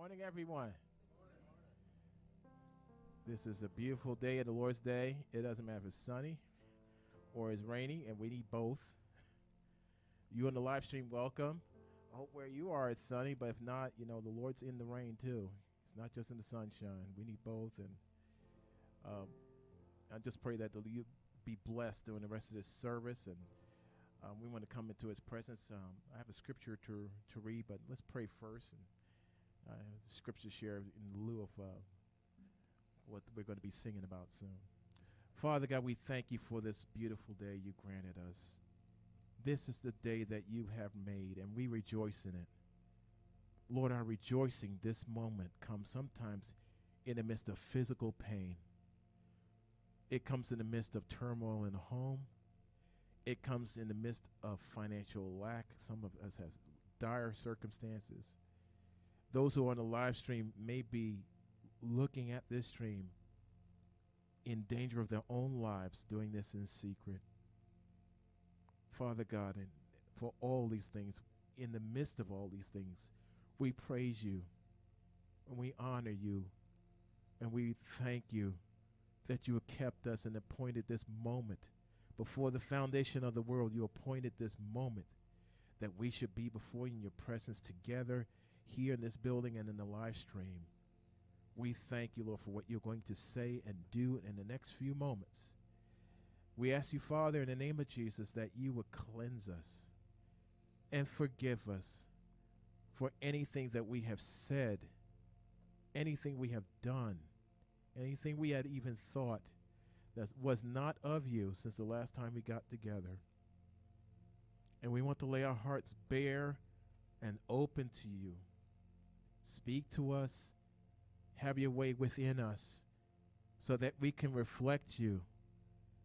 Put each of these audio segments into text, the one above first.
morning, everyone. This is a beautiful day of the Lord's Day. It doesn't matter if it's sunny or it's rainy, and we need both. You on the live stream, welcome. I hope where you are it's sunny, but if not, you know, the Lord's in the rain too. It's not just in the sunshine. We need both. And um, I just pray that you be blessed during the rest of this service. And um, we want to come into his presence. Um, I have a scripture to, to read, but let's pray first. And scripture share in lieu of uh, what we're going to be singing about soon. Father God, we thank you for this beautiful day you granted us. This is the day that you have made, and we rejoice in it. Lord, our rejoicing this moment comes sometimes in the midst of physical pain. It comes in the midst of turmoil in the home. It comes in the midst of financial lack. Some of us have dire circumstances. Those who are on the live stream may be looking at this stream in danger of their own lives doing this in secret. Father God, and for all these things, in the midst of all these things, we praise you and we honor you and we thank you that you have kept us and appointed this moment. Before the foundation of the world, you appointed this moment that we should be before you in your presence together here in this building and in the live stream. We thank you, Lord, for what you're going to say and do in the next few moments. We ask you, Father, in the name of Jesus, that you would cleanse us and forgive us for anything that we have said, anything we have done, anything we had even thought that was not of you since the last time we got together. And we want to lay our hearts bare and open to you. Speak to us have your way within us so that we can reflect you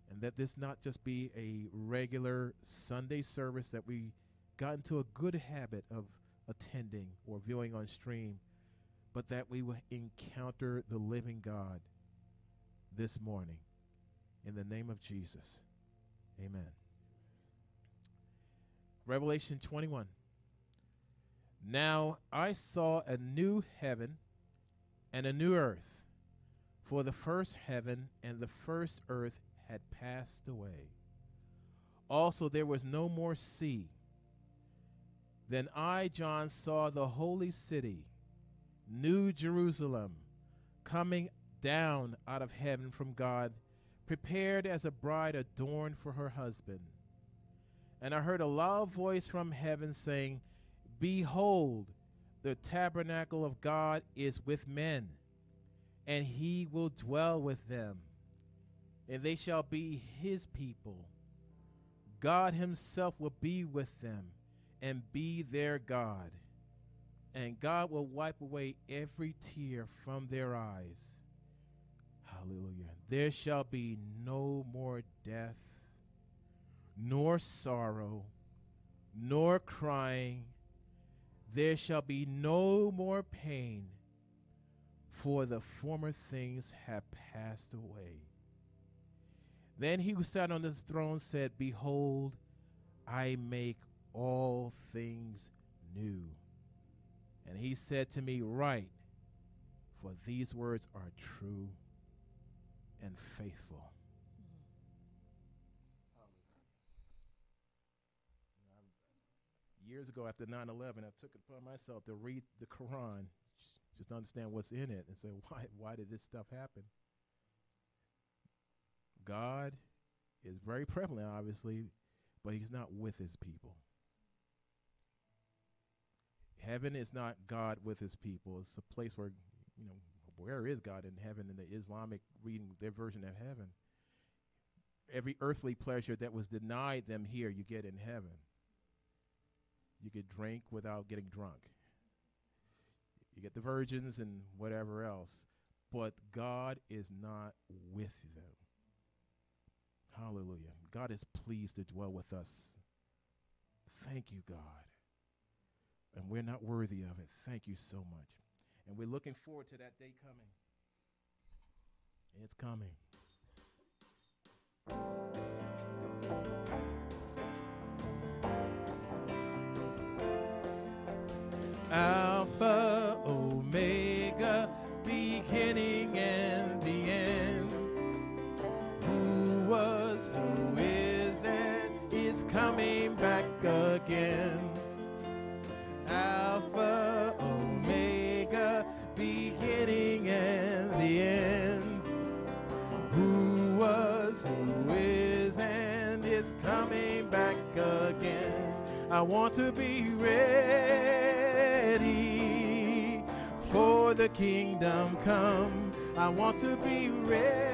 and that this not just be a regular Sunday service that we got into a good habit of attending or viewing on stream, but that we will encounter the living God this morning. In the name of Jesus, amen. Revelation 21. Now I saw a new heaven and a new earth. For the first heaven and the first earth had passed away. Also, there was no more sea. Then I, John, saw the holy city, New Jerusalem, coming down out of heaven from God, prepared as a bride adorned for her husband. And I heard a loud voice from heaven saying, Behold, the tabernacle of God is with men, and he will dwell with them, and they shall be his people. God himself will be with them and be their God, and God will wipe away every tear from their eyes. Hallelujah. There shall be no more death, nor sorrow, nor crying there shall be no more pain, for the former things have passed away. Then he who sat on his throne said, Behold, I make all things new. And he said to me, Write, for these words are true and faithful. Years ago after 9 11, I took it upon myself to read the Quran, just to understand what's in it, and say, why, why did this stuff happen? God is very prevalent, obviously, but He's not with His people. Heaven is not God with His people. It's a place where, you know, where is God in heaven in the Islamic reading, their version of heaven? Every earthly pleasure that was denied them here, you get in heaven. You could drink without getting drunk. You get the virgins and whatever else. But God is not with them. Hallelujah. God is pleased to dwell with us. Thank you, God. And we're not worthy of it. Thank you so much. And we're looking forward to that day coming. It's coming. come. I want to be ready.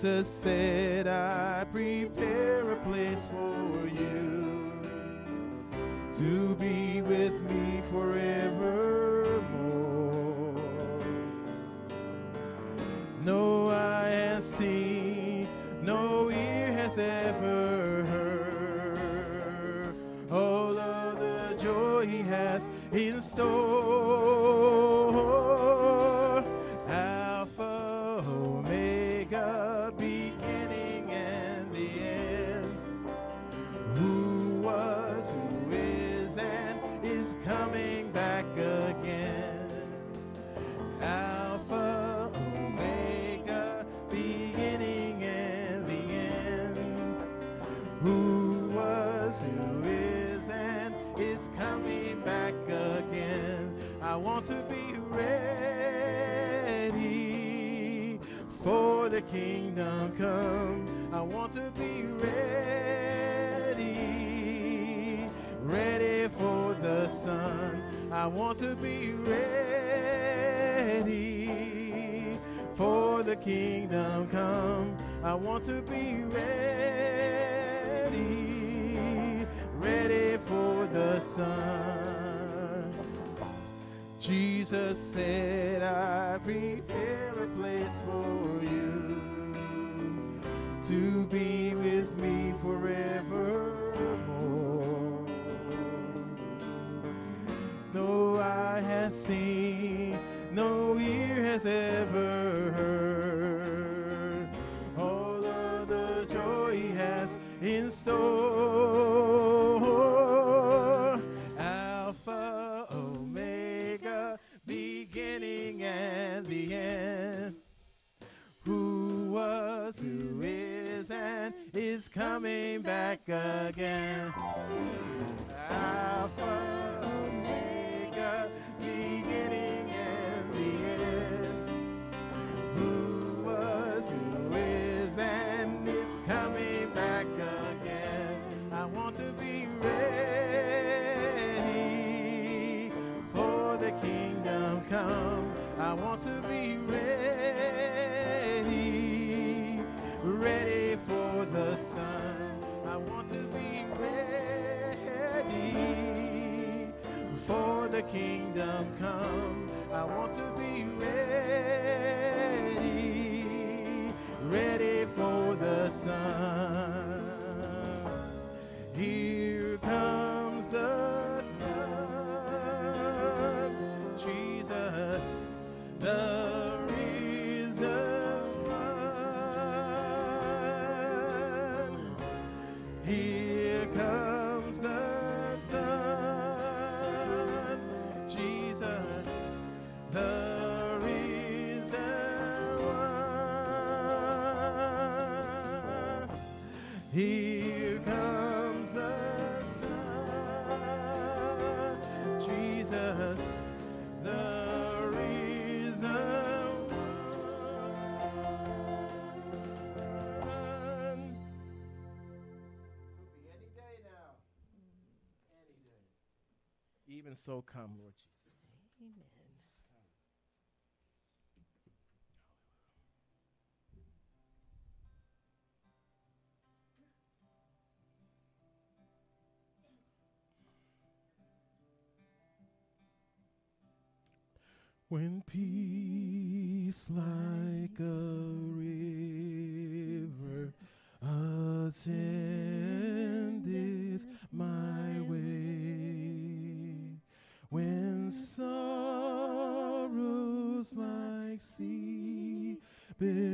coisas será. to be ready for the kingdom come. I want to be ready, ready for the sun. Jesus said, I prepare. like so come, Lord Jesus. Amen. When peace like a been.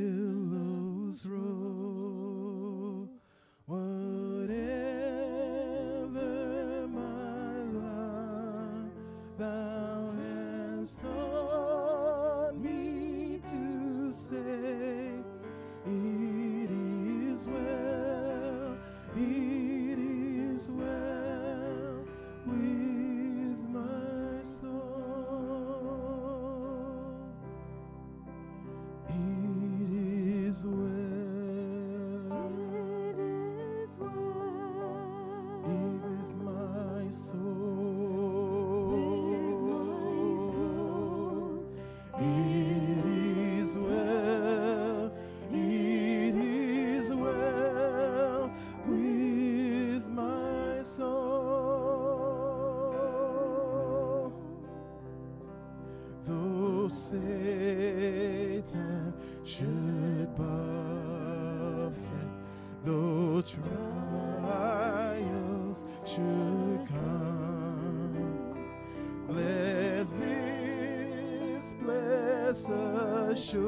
assurance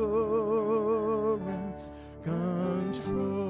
control.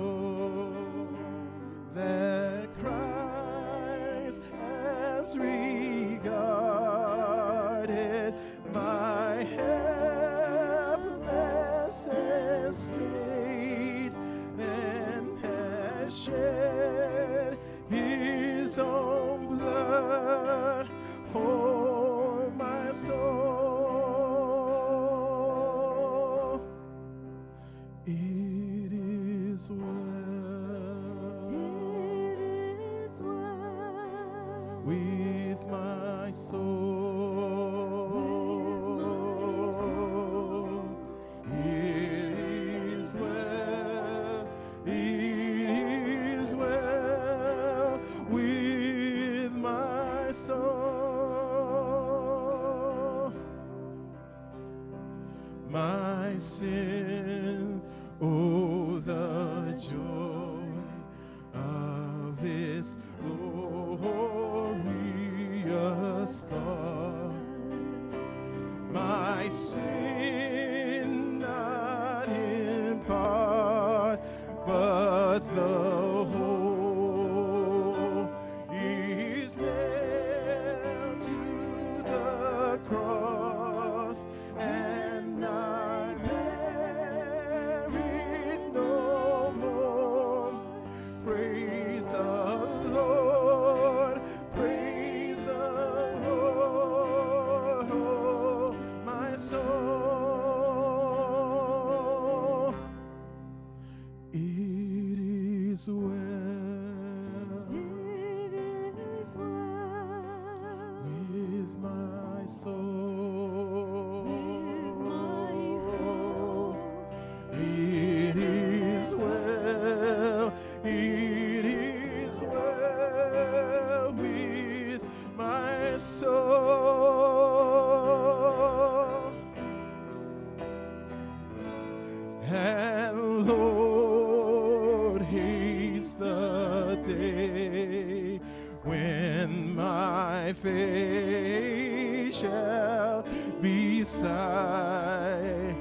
my face shall be sight.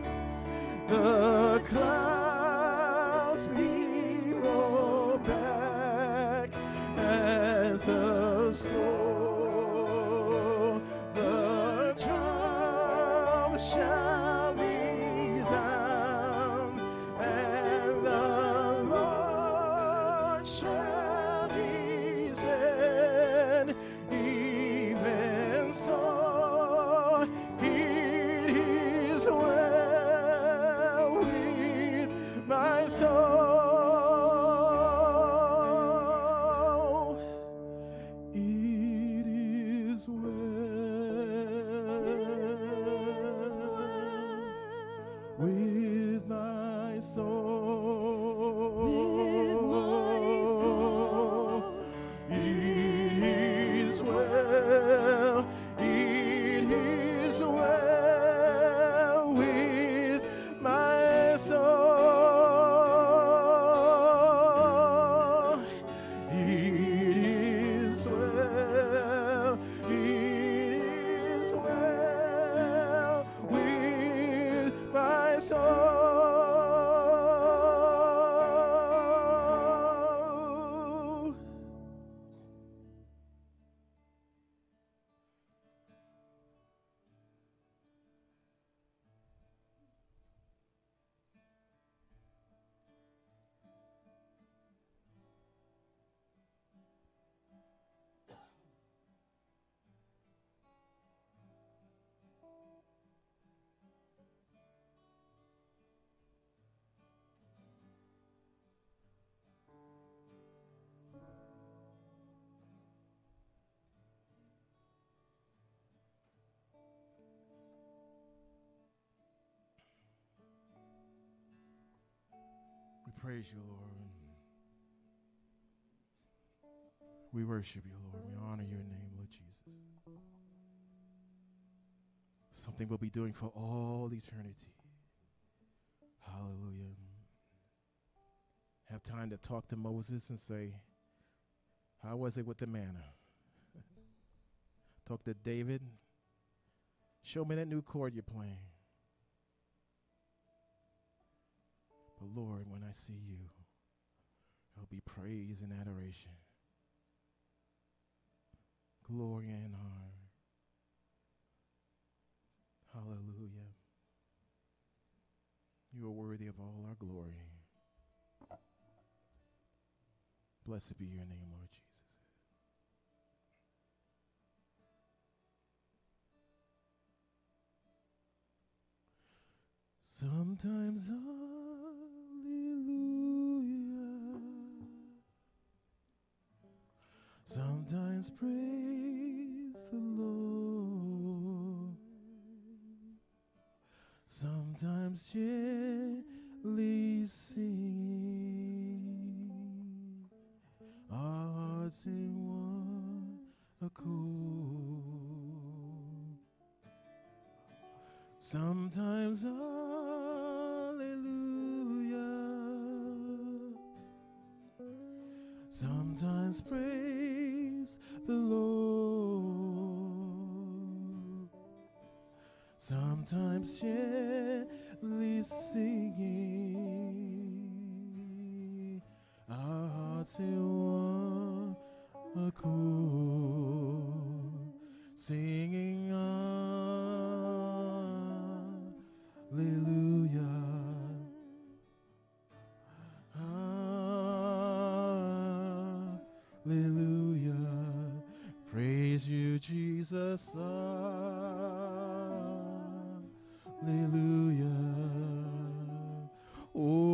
The clouds be rolled back as a storm. Praise you, Lord. We worship you, Lord. We honor your name, Lord Jesus. Something we'll be doing for all eternity. Hallelujah. Have time to talk to Moses and say, How was it with the manna? talk to David. Show me that new chord you're playing. But Lord, when I see you, there'll be praise and adoration, glory and honor. Hallelujah. You are worthy of all our glory. Blessed be your name, Lord Jesus. Sometimes hallelujah. Sometimes praise the Lord. Sometimes gently singing. Our hearts in one accord. Sometimes hallelujah. Sometimes praise the Lord. Sometimes gently singing. Our hearts in one accord. Singing Hallelujah. Hallelujah. Praise you, Jesus. Hallelujah. Oh,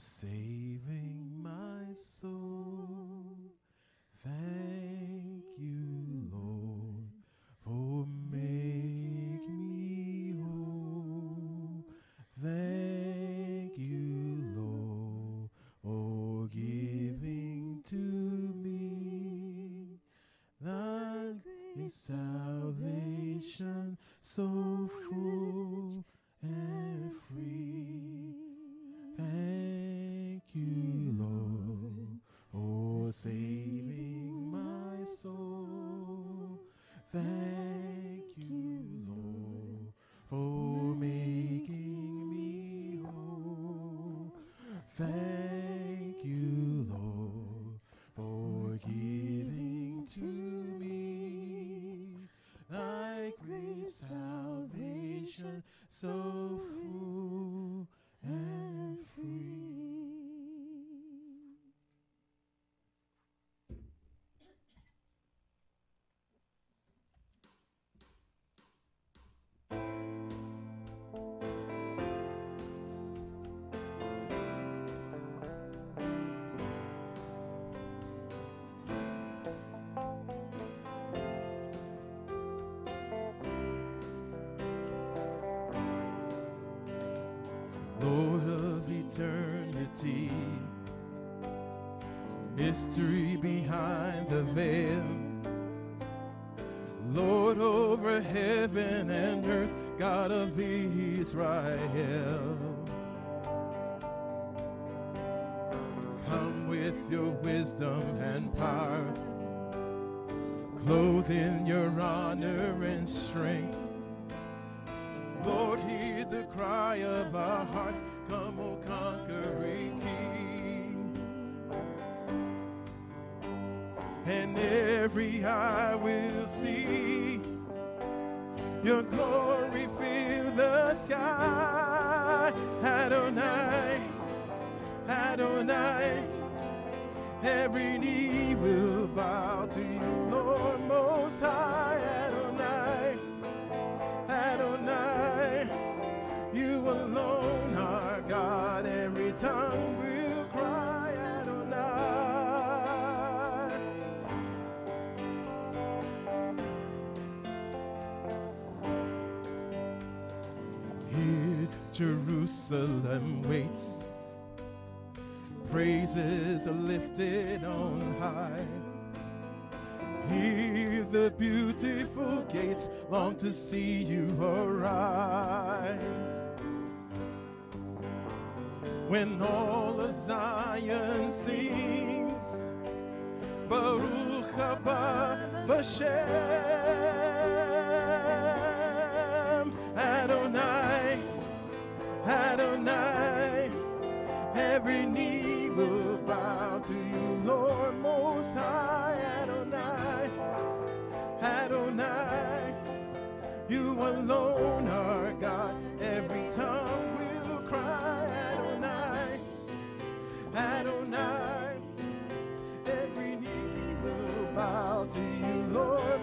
for mystery behind the veil. Lord over heaven and earth, God of Israel. Come with your wisdom and power, clothe in your honor and strength. I will see your glory fill the sky. Adonai, Adonai, every knee will bow to you, Lord Most High. Jerusalem waits. Praises are lifted on high. Hear the beautiful gates long to see you arise. When all of Zion sings, Baruch haba v'shem. Adonai. Every knee will bow to you, Lord Most High, Adonai, Adonai. You alone are God. Every tongue will cry, Adonai, Adonai. Every knee will bow to you, Lord.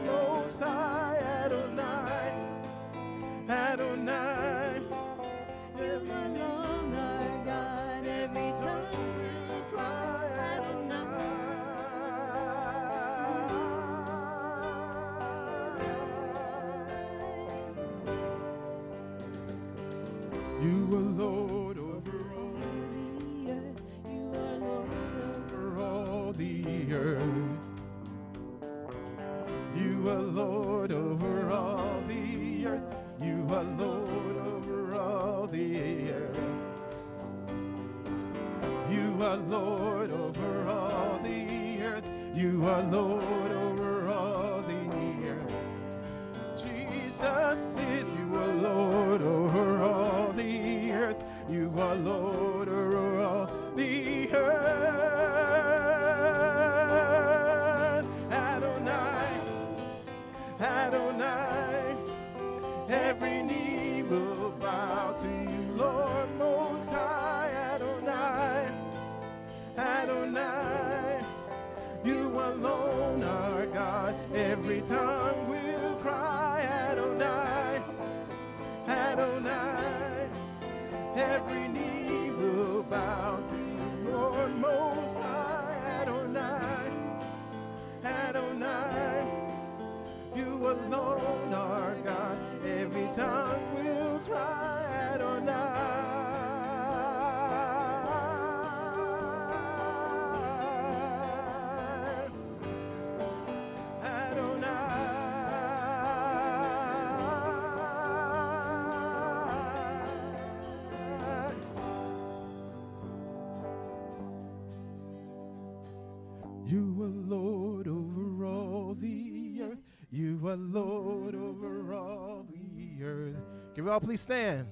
all please stand?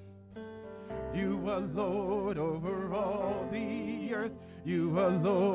You are Lord over all the earth. You are Lord.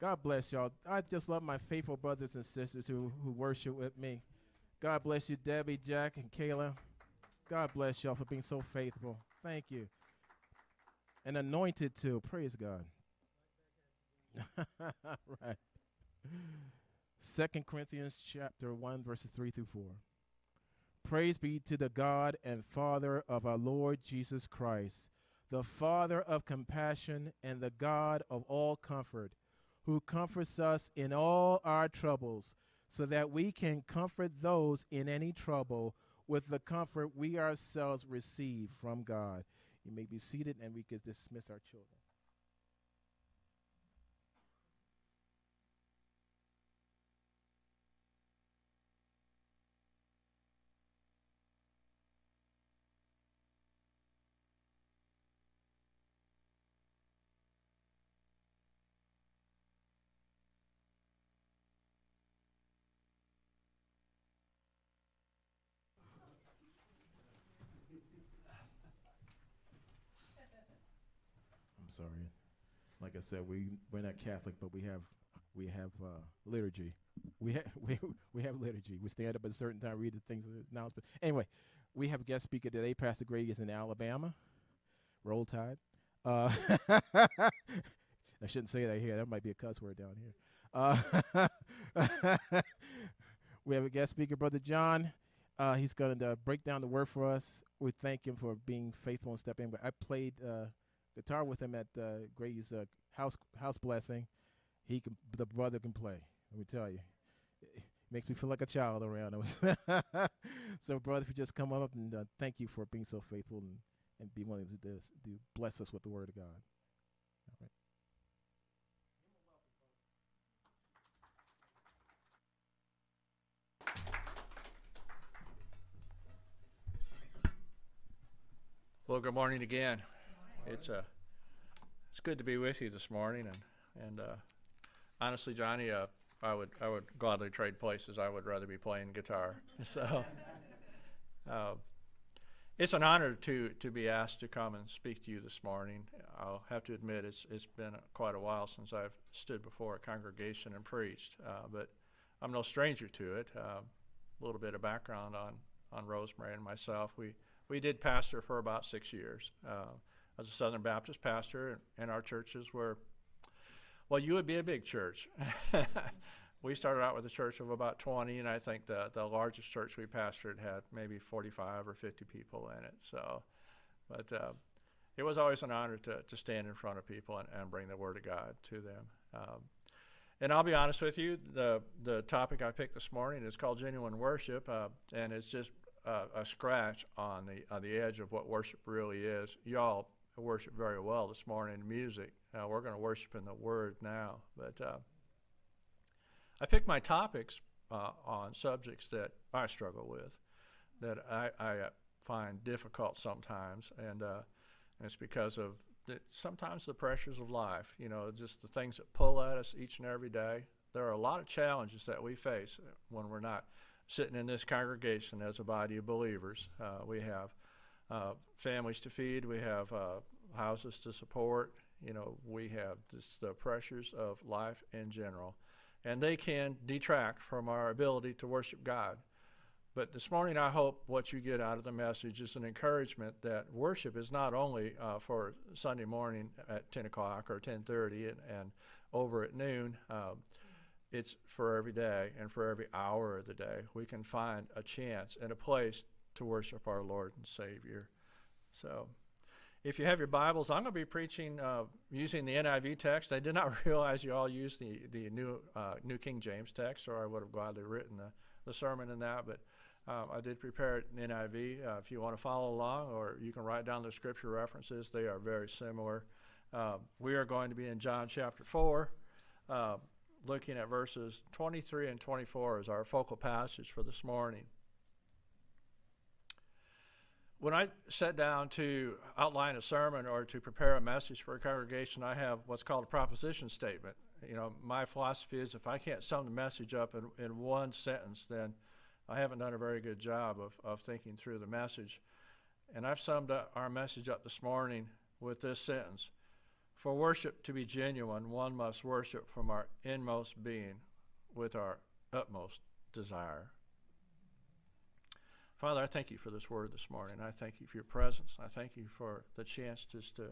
God bless y'all. I just love my faithful brothers and sisters who, who worship with me. God bless you, Debbie, Jack, and Kayla. God bless y'all for being so faithful. Thank you. And anointed too. Praise God. right. Second Corinthians chapter 1, verses 3 through 4. Praise be to the God and Father of our Lord Jesus Christ, the Father of compassion and the God of all comfort, who comforts us in all our troubles, so that we can comfort those in any trouble with the comfort we ourselves receive from God. You may be seated and we can dismiss our children. Sorry. Like I said, we we're not Catholic, but we have we have uh, liturgy. We have we we have liturgy. We stand up at a certain time, read the things announcement. Anyway, we have a guest speaker today. Pastor Greg is in Alabama. Roll Tide. Uh, I shouldn't say that here. That might be a cuss word down here. Uh, we have a guest speaker, Brother John. Uh, he's going to break down the word for us. We thank him for being faithful and stepping. But I played uh, guitar with him at uh, Grady's uh, house house blessing. He can, the brother can play. Let me tell you, it makes me feel like a child around him. so, brother, if you just come up and uh, thank you for being so faithful and, and be willing to do, do bless us with the word of God. All right. Well, good morning again. It's uh, it's good to be with you this morning, and and uh, honestly, Johnny, uh, I would I would gladly trade places. I would rather be playing guitar. so, uh, it's an honor to to be asked to come and speak to you this morning. I'll have to admit it's it's been quite a while since I've stood before a congregation and preached, uh, but I'm no stranger to it. Uh, a little bit of background on on Rosemary and myself. We we did pastor for about six years. Uh, as a Southern Baptist pastor, and our churches were, well, you would be a big church. we started out with a church of about 20, and I think the, the largest church we pastored had maybe 45 or 50 people in it. So, but uh, it was always an honor to, to stand in front of people and, and bring the Word of God to them. Um, and I'll be honest with you, the, the topic I picked this morning is called genuine worship, uh, and it's just uh, a scratch on the on the edge of what worship really is. Y'all worship very well this morning in music. Uh, we're going to worship in the Word now, but uh, I picked my topics uh, on subjects that I struggle with, that I, I find difficult sometimes, and, uh, and it's because of the, sometimes the pressures of life. You know, just the things that pull at us each and every day. There are a lot of challenges that we face when we're not sitting in this congregation as a body of believers. Uh, we have uh, families to feed, we have uh, houses to support, you know, we have just the pressures of life in general. And they can detract from our ability to worship God. But this morning, I hope what you get out of the message is an encouragement that worship is not only uh, for Sunday morning at 10 o'clock or 10:30 and, and over at noon. Um, it's for every day and for every hour of the day. We can find a chance and a place to worship our Lord and Savior. So, if you have your Bibles, I'm going to be preaching uh, using the NIV text. I did not realize you all use the the new uh, New King James text, or I would have gladly written the, the sermon in that. But um, I did prepare it in NIV. Uh, if you want to follow along, or you can write down the scripture references, they are very similar. Uh, we are going to be in John chapter 4, uh, looking at verses 23 and 24 as our focal passage for this morning. When I sat down to outline a sermon or to prepare a message for a congregation, I have what's called a proposition statement. You know, my philosophy is if I can't sum the message up in, in one sentence, then I haven't done a very good job of, of thinking through the message. And I've summed up our message up this morning with this sentence For worship to be genuine, one must worship from our inmost being with our utmost desire. Father, I thank you for this word this morning. I thank you for your presence. I thank you for the chance just to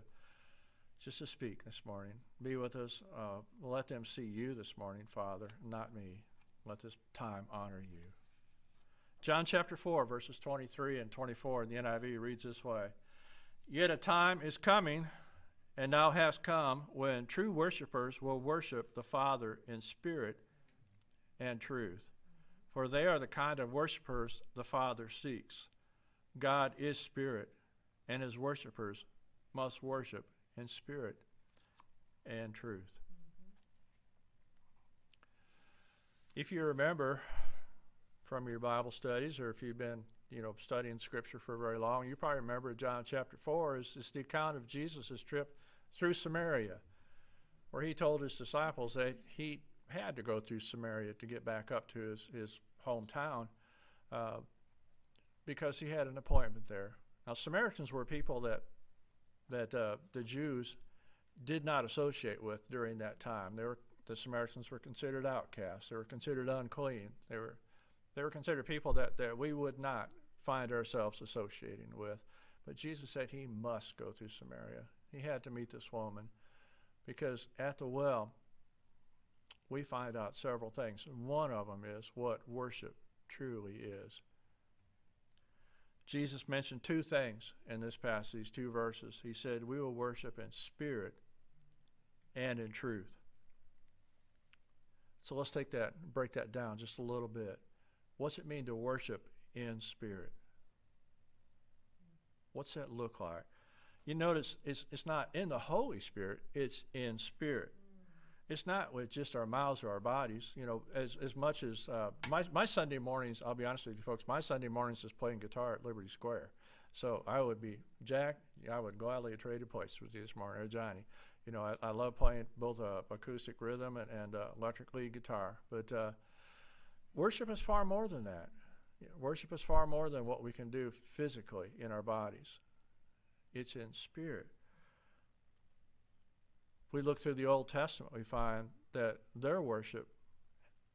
just to speak this morning. Be with us. Uh, let them see you this morning, Father, not me. Let this time honor you. John chapter 4, verses 23 and 24 in the NIV reads this way Yet a time is coming, and now has come, when true worshippers will worship the Father in spirit and truth. For they are the kind of worshippers the Father seeks. God is spirit, and his worshippers must worship in spirit and truth. If you remember, from your Bible studies, or if you've been, you know, studying Scripture for very long, you probably remember John chapter four is, is the account of Jesus' trip through Samaria, where he told his disciples that he had to go through Samaria to get back up to his his hometown, uh, because he had an appointment there. Now, Samaritans were people that that uh, the Jews did not associate with during that time. They were the Samaritans were considered outcasts. They were considered unclean. They were they were considered people that, that we would not find ourselves associating with. But Jesus said he must go through Samaria. He had to meet this woman because at the well, we find out several things. One of them is what worship truly is. Jesus mentioned two things in this passage, these two verses. He said, We will worship in spirit and in truth. So let's take that, break that down just a little bit. What's it mean to worship in spirit? What's that look like? You notice it's, it's not in the Holy Spirit, it's in spirit. It's not with just our mouths or our bodies. You know, as, as much as uh, my, my Sunday mornings, I'll be honest with you folks, my Sunday mornings is playing guitar at Liberty Square. So I would be, Jack, I would gladly have traded places with you this morning, or Johnny. You know, I, I love playing both uh, acoustic rhythm and, and uh, electric lead guitar. But uh, Worship is far more than that. Worship is far more than what we can do physically in our bodies. It's in spirit. If we look through the Old Testament, we find that their worship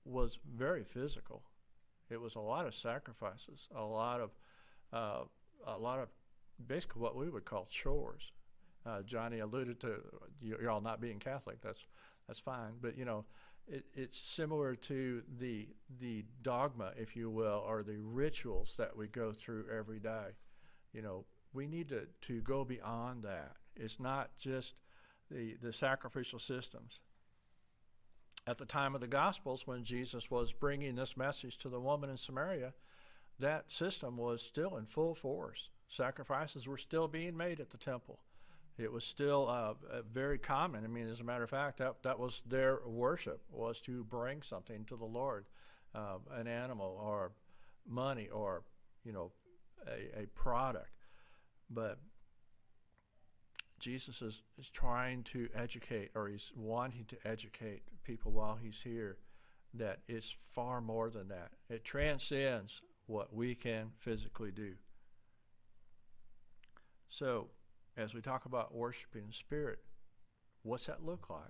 was very physical. It was a lot of sacrifices, a lot of, uh, a lot of basically what we would call chores. Uh, Johnny alluded to you, are all not being Catholic. That's that's fine, but you know, it, it's similar to the the dogma, if you will, or the rituals that we go through every day. You know, we need to, to go beyond that. It's not just the, the sacrificial systems. At the time of the Gospels, when Jesus was bringing this message to the woman in Samaria, that system was still in full force. Sacrifices were still being made at the temple it was still uh, uh, very common. I mean, as a matter of fact, that, that was their worship was to bring something to the Lord, uh, an animal or money or you know a, a product. But Jesus is, is trying to educate, or he's wanting to educate people while he's here, that it's far more than that. It transcends what we can physically do. So as we talk about worshiping in spirit, what's that look like?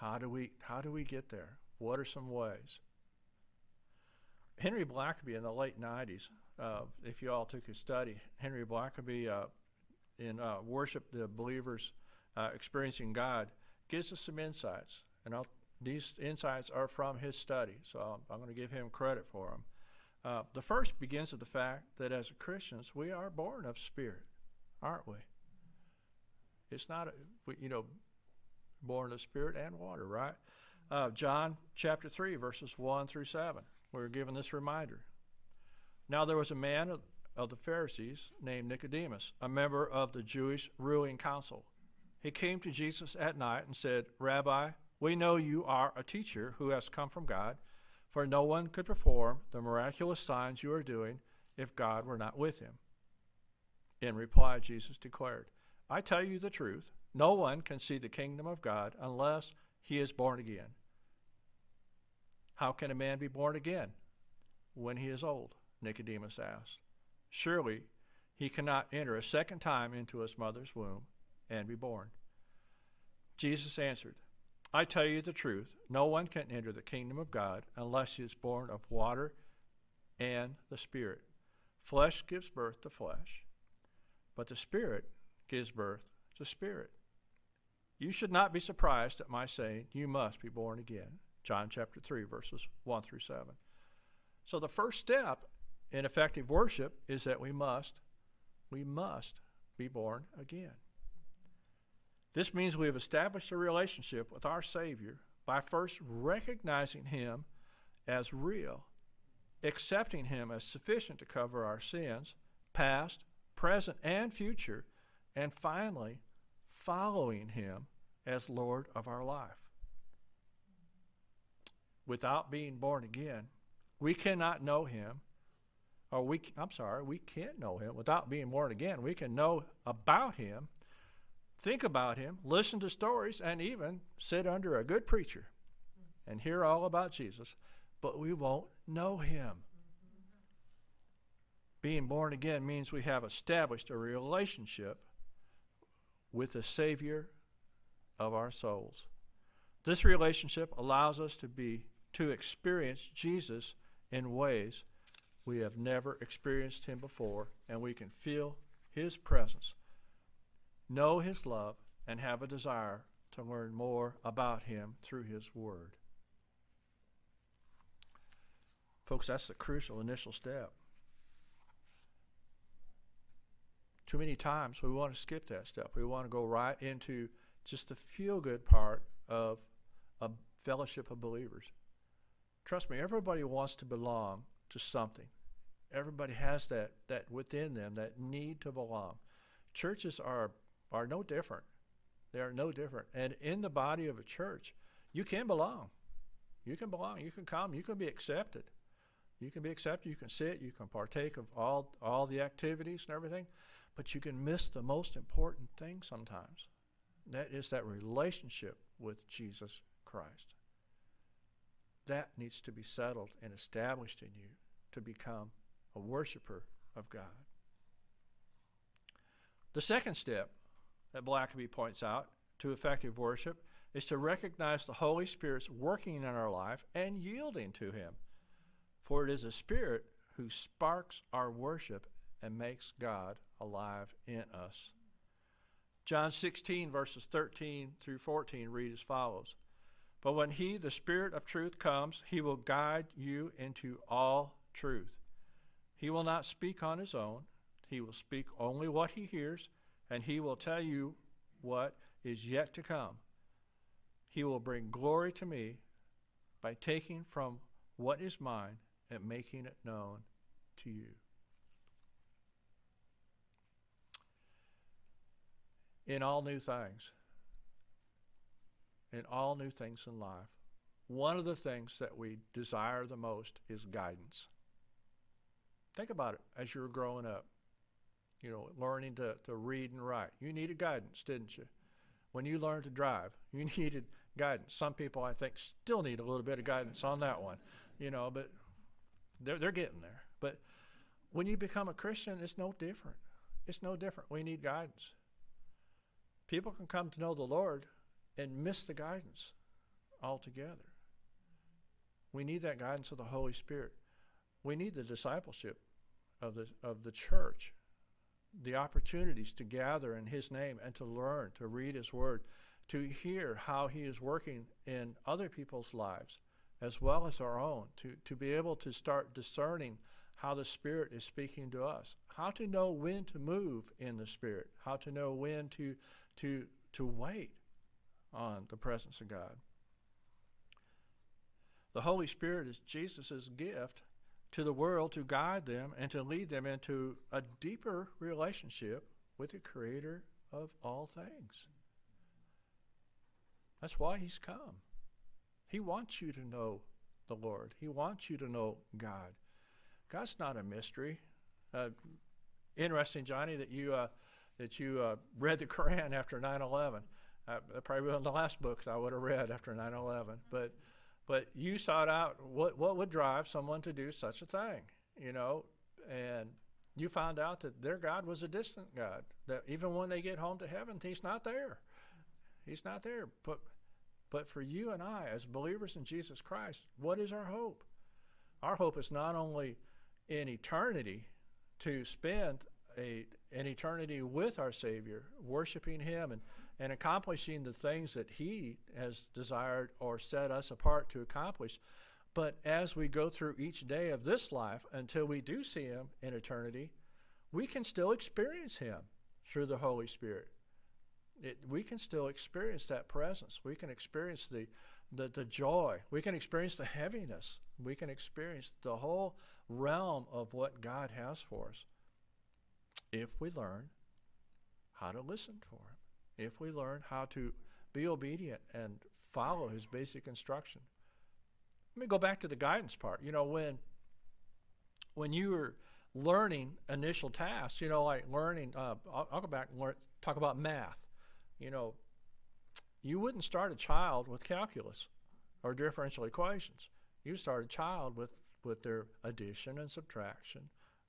How do we how do we get there? What are some ways? Henry Blackaby in the late 90s, uh, if you all took his study, Henry Blackaby uh, in uh, Worship the Believers uh, Experiencing God gives us some insights. And I'll, these insights are from his study, so I'm, I'm going to give him credit for them. Uh, the first begins with the fact that as Christians, we are born of spirit, aren't we? It's not, a, you know, born of spirit and water, right? Uh, John chapter 3, verses 1 through 7. We're given this reminder. Now there was a man of, the Pharisees named Nicodemus, a member of the Jewish ruling council. He came to Jesus at night and said, Rabbi, we know you are a teacher who has come from God, for no one could perform the miraculous signs you are doing if God were not with him. In reply, Jesus declared, I tell you the truth, no one can see the kingdom of God unless he is born again. How can a man be born again when he is old? Nicodemus asked. Surely he cannot enter a second time into his mother's womb and be born. Jesus answered, I tell you the truth, no one can enter the kingdom of God unless he is born of water and the Spirit. Flesh gives birth to flesh, but the Spirit gives birth to spirit. You should not be surprised at my saying, You must be born again. John chapter 3, verses 1 through 7. So the first step in effective worship is that we must, we must be born again. This means we have established a relationship with our Savior by first recognizing Him as real, accepting Him as sufficient to cover our sins, past, present, and future, and finally, following Him as Lord of our life. Without being born again, we cannot know Him, or we, I'm sorry, we can't know Him without being born again. We can know about Him, think about Him, listen to stories, and even sit under a good preacher and hear all about Jesus, but we won't know Him. Being born again means we have established a relationship with the Savior of our souls. This relationship allows us to be to experience Jesus in ways we have never experienced him before and we can feel his presence, know his love and have a desire to learn more about him through his word. Folks, that's the crucial initial step. Too many times we want to skip that step. We want to go right into just the feel good part of a fellowship of believers. Trust me, everybody wants to belong to something. Everybody has that, that within them, that need to belong. Churches are, are no different. They are no different. And in the body of a church, you can belong. You can belong. You can come. You can be accepted. You can be accepted. You can sit. You can partake of all, all the activities and everything. But you can miss the most important thing sometimes. That is that relationship with Jesus Christ. That needs to be settled and established in you to become a worshiper of God. The second step that Blackaby points out to effective worship is to recognize the Holy Spirit's working in our life and yielding to Him. For it is the Spirit who sparks our worship and makes God alive in us. John 16, verses 13 through 14 read as follows But when He, the Spirit of truth, comes, He will guide you into all truth. He will not speak on His own, He will speak only what He hears, and He will tell you what is yet to come. He will bring glory to me by taking from what is mine and making it known to you. in all new things. In all new things in life. One of the things that we desire the most is guidance. Think about it as you were growing up, you know, learning to, to read and write. You needed guidance, didn't you? When you learned to drive, you needed guidance. Some people, I think, still need a little bit of guidance on that one, you know, but they're, they're getting there. But when you become a Christian, it's no different. It's no different. We need guidance. People can come to know the Lord and miss the guidance altogether. We need that guidance of the Holy Spirit. We need the discipleship of the of the church, the opportunities to gather in His name and to learn, to read His Word, to hear how He is working in other people's lives as well as our own, to, to be able to start discerning how the Spirit is speaking to us, how to know when to move in the Spirit, how to know when to, to, to wait on the presence of God. The Holy Spirit is Jesus' gift to the world to guide them and to lead them into a deeper relationship with the Creator of all things. That's why He's come. He wants you to know the Lord, He wants you to know God. God's not a mystery. Uh, interesting, Johnny, that you uh, that you uh, read the Quran after 9/11. Uh, probably one of the last books I would have read after 9/11. But but you sought out what what would drive someone to do such a thing, you know, and you found out that their God was a distant God. That even when they get home to heaven, He's not there. He's not there. But but for you and I, as believers in Jesus Christ, what is our hope? Our hope is not only in eternity to spend a, an eternity with our Savior, worshiping Him and, and accomplishing the things that He has desired or set us apart to accomplish. But as we go through each day of this life until we do see Him in eternity, we can still experience Him through the Holy Spirit. It, we can still experience that presence. We can experience the, the, the joy. We can experience the heaviness. We can experience the whole realm of what God has for us if we learn how to listen for Him, if we learn how to be obedient and follow His basic instruction. Let me go back to the guidance part. You know, when when you were learning initial tasks, you know, like learning, uh, I'll, I'll, go back and learn, talk about math. You know, you wouldn't start a child with calculus or differential equations. You start a child with, with their addition and subtraction,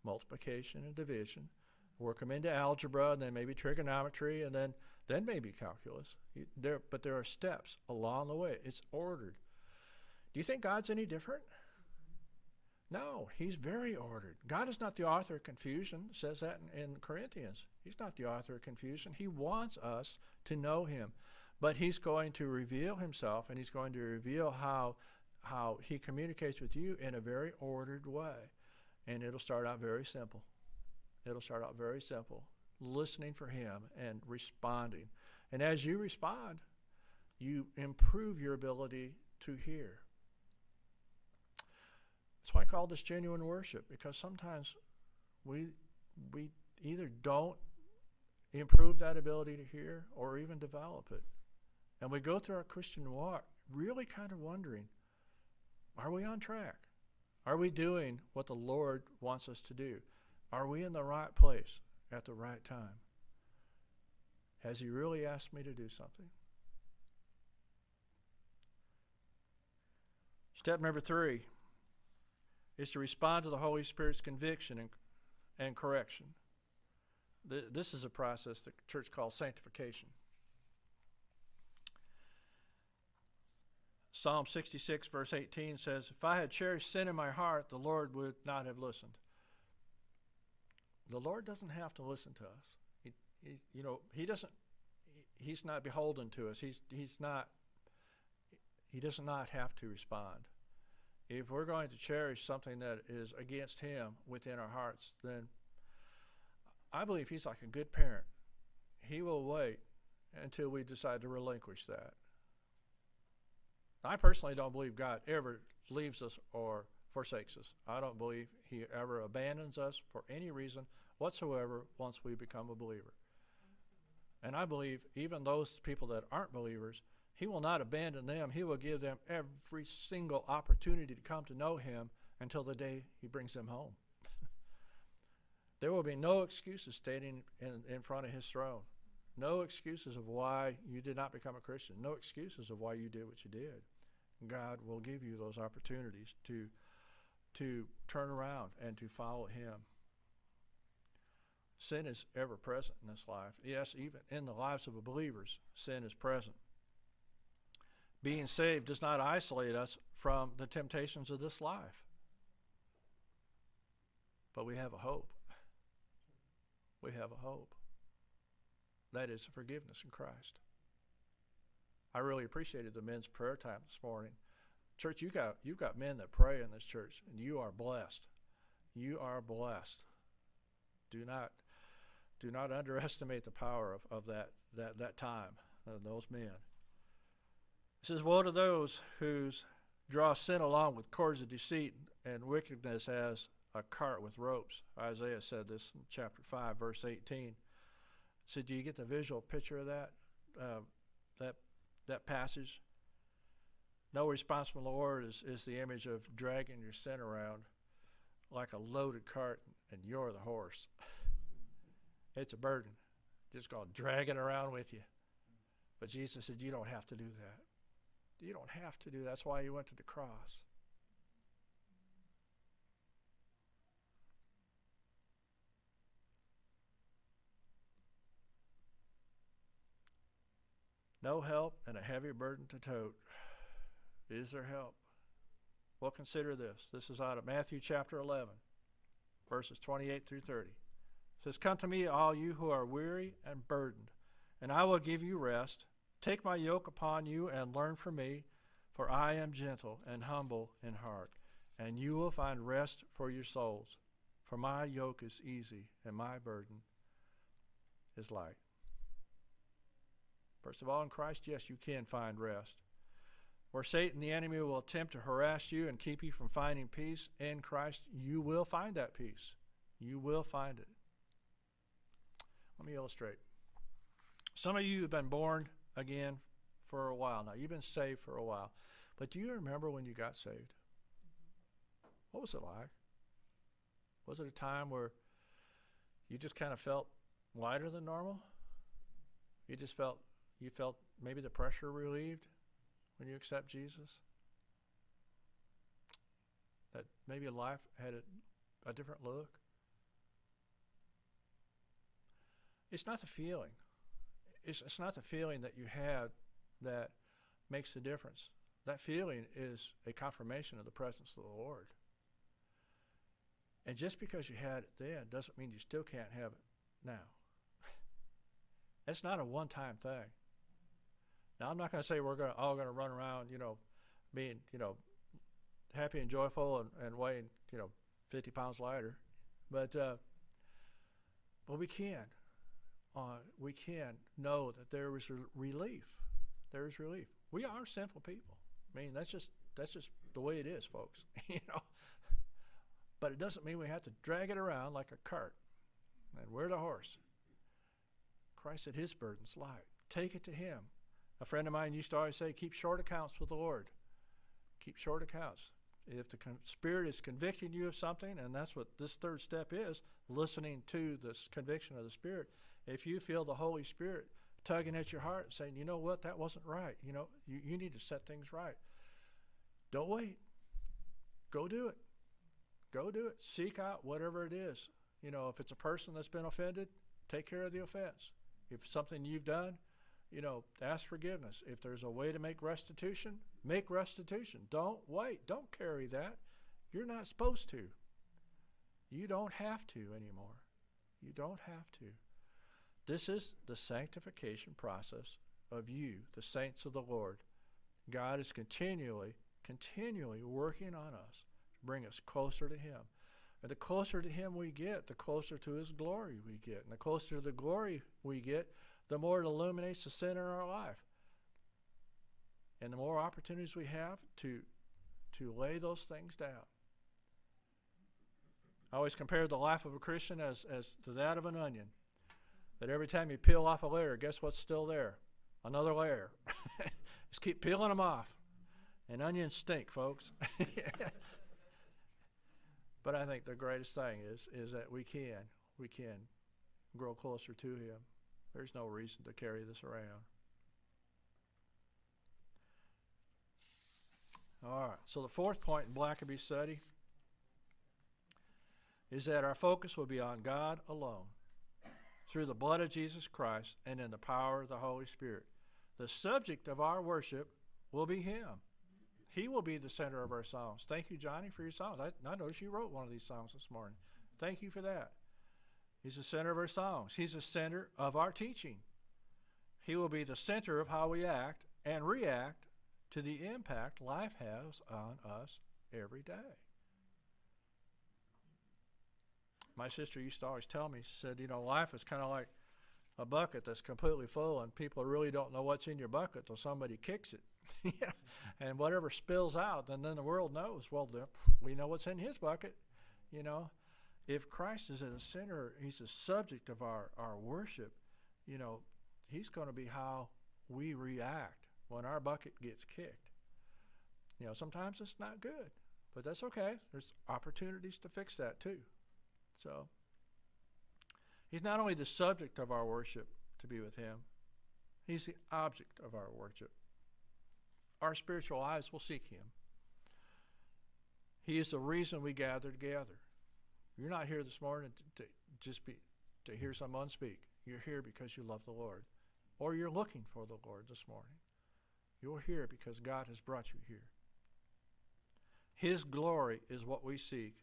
multiplication and division, work them into algebra, and then maybe trigonometry, and then then maybe calculus. There, but there are steps along the way. It's ordered. Do you think God's any different? No, He's very ordered. God is not the author of confusion. Says that in, in Corinthians. He's not the author of confusion. He wants us to know Him, but He's going to reveal Himself, and He's going to reveal how how He communicates with you in a very ordered way, and it'll start out very simple. It'll start out very simple listening for Him and responding. And as you respond, you improve your ability to hear. That's why I call this genuine worship, because sometimes we, we either don't improve that ability to hear or even develop it. And we go through our Christian walk really kind of wondering are we on track? Are we doing what the Lord wants us to do? Are we in the right place at the right time? Has He really asked me to do something? Step number three is to respond to the Holy Spirit's conviction and, and correction. This is a process the church calls sanctification. Psalm 66, verse 18 says, If I had cherished sin in my heart, the Lord would not have listened. The Lord doesn't have to listen to us. He, he, you know, He doesn't. He's not beholden to us. He's He's not. He does not have to respond. If we're going to cherish something that is against Him within our hearts, then I believe He's like a good parent. He will wait until we decide to relinquish that. I personally don't believe God ever leaves us or forsakes us. I don't believe he ever abandons us for any reason whatsoever once we become a believer. And I believe even those people that aren't believers, he will not abandon them. He will give them every single opportunity to come to know him until the day he brings them home. there will be no excuses standing in, in front of his throne. No excuses of why you did not become a Christian. No excuses of why you did what you did. God will give you those opportunities to to turn around and to follow Him. Sin is ever present in this life. Yes, even in the lives of believers, sin is present. Being saved does not isolate us from the temptations of this life. But we have a hope. We have a hope. That is forgiveness in Christ. I really appreciated the men's prayer time this morning. Church, you got you've got men that pray in this church, and you are blessed. You are blessed. Do not do not underestimate the power of, of that, that, that time, of those men. It says, Woe to those who draw sin along with cords of deceit and wickedness as a cart with ropes. Isaiah said this in chapter 5, verse 18. So, do you get the visual picture of that? Uh, that that passage? No responsible Lord is, is the image of dragging your sin around like a loaded cart, and you're the horse. It's a burden. Just going to drag it around with you. But Jesus said, You don't have to do that. You don't have to do that. That's why he went to the cross. No help and a heavy burden to tote. Is there help? Well, consider this. This is out of Matthew chapter 11, verses 28 through 30. It says, Come to me, all you who are weary and burdened, and I will give you rest. Take my yoke upon you and learn from me, for I am gentle and humble in heart, and you will find rest for your souls. For my yoke is easy and my burden is light. First of all, in Christ, yes, you can find rest. Where Satan, the enemy, will attempt to harass you and keep you from finding peace in Christ, you will find that peace. You will find it. Let me illustrate. Some of you have been born again for a while now. You've been saved for a while. But do you remember when you got saved? What was it like? Was it a time where you just kind of felt lighter than normal? You just felt you felt maybe the pressure relieved when you accept Jesus? That maybe life had a, a different look? It's not the feeling. It's, it's not the feeling that you had that makes the difference. That feeling is a confirmation of the presence of the Lord. And just because you had it then doesn't mean you still can't have it now. That's not a one time thing. Now, I'm not going to say we're gonna, all going to run around, you know, being, you know, happy and joyful and, and weighing, you know, 50 pounds lighter. But, uh, but we can. Uh, we can know that there is relief. There is relief. We are sinful people. I mean, that's just that's just the way it is, folks. you know. But it doesn't mean we have to drag it around like a cart. And we're the horse. Christ said his burden's light. Take it to him. A friend of mine used to always say, keep short accounts with the Lord. Keep short accounts. If the con- Spirit is convicting you of something, and that's what this third step is, listening to this conviction of the Spirit, if you feel the Holy Spirit tugging at your heart saying, you know what, that wasn't right, you know, you, you need to set things right. Don't wait. Go do it. Go do it. Seek out whatever it is. You know, if it's a person that's been offended, take care of the offense. If it's something you've done, you know, ask forgiveness. If there's a way to make restitution, make restitution. Don't wait. Don't carry that. You're not supposed to. You don't have to anymore. You don't have to. This is the sanctification process of you, the saints of the Lord. God is continually, continually working on us to bring us closer to Him. And the closer to Him we get, the closer to His glory we get. And the closer to the glory we get, the more it illuminates the sin in our life. And the more opportunities we have to, to lay those things down. I always compare the life of a Christian as, as to that of an onion. That every time you peel off a layer, guess what's still there? Another layer. Just keep peeling them off. And onions stink, folks. but I think the greatest thing is is that we can we can grow closer to Him. There's no reason to carry this around. All right. So the fourth point in Blackaby study is that our focus will be on God alone through the blood of Jesus Christ and in the power of the Holy Spirit. The subject of our worship will be Him. He will be the center of our songs. Thank you, Johnny, for your songs. I, I noticed you wrote one of these songs this morning. Thank you for that. He's the center of our songs. He's the center of our teaching. He will be the center of how we act and react to the impact life has on us every day. My sister used to always tell me, she said, you know, life is kind of like a bucket that's completely full, and people really don't know what's in your bucket till somebody kicks it. And whatever spills out, and then the world knows, well, we know what's in his bucket, you know. If Christ is at the center, he's the subject of our, our worship, you know, he's going to be how we react when our bucket gets kicked. You know, sometimes it's not good, but that's okay. There's opportunities to fix that too. So, he's not only the subject of our worship to be with him, he's the object of our worship. Our spiritual eyes will seek him. He is the reason we gather together. You're not here this morning to, to just be to hear someone speak. You're here because you love the Lord, or you're looking for the Lord this morning. You're here because God has brought you here. His glory is what we seek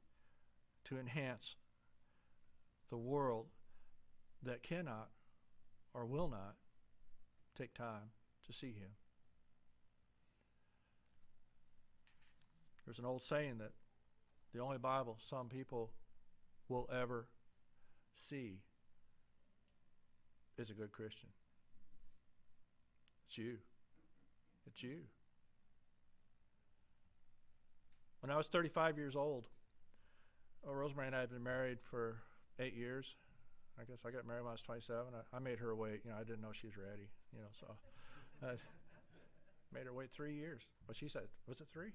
to enhance the world that cannot or will not take time to see Him. There's an old saying that the only Bible some people will ever see is a good Christian. It's you. It's you. When I was 35 years old, oh, Rosemary and I had been married for eight years. I guess I got married when I was 27. I, I made her wait. You know, I didn't know she was ready. You know, so I made her wait three years. What she said was it three?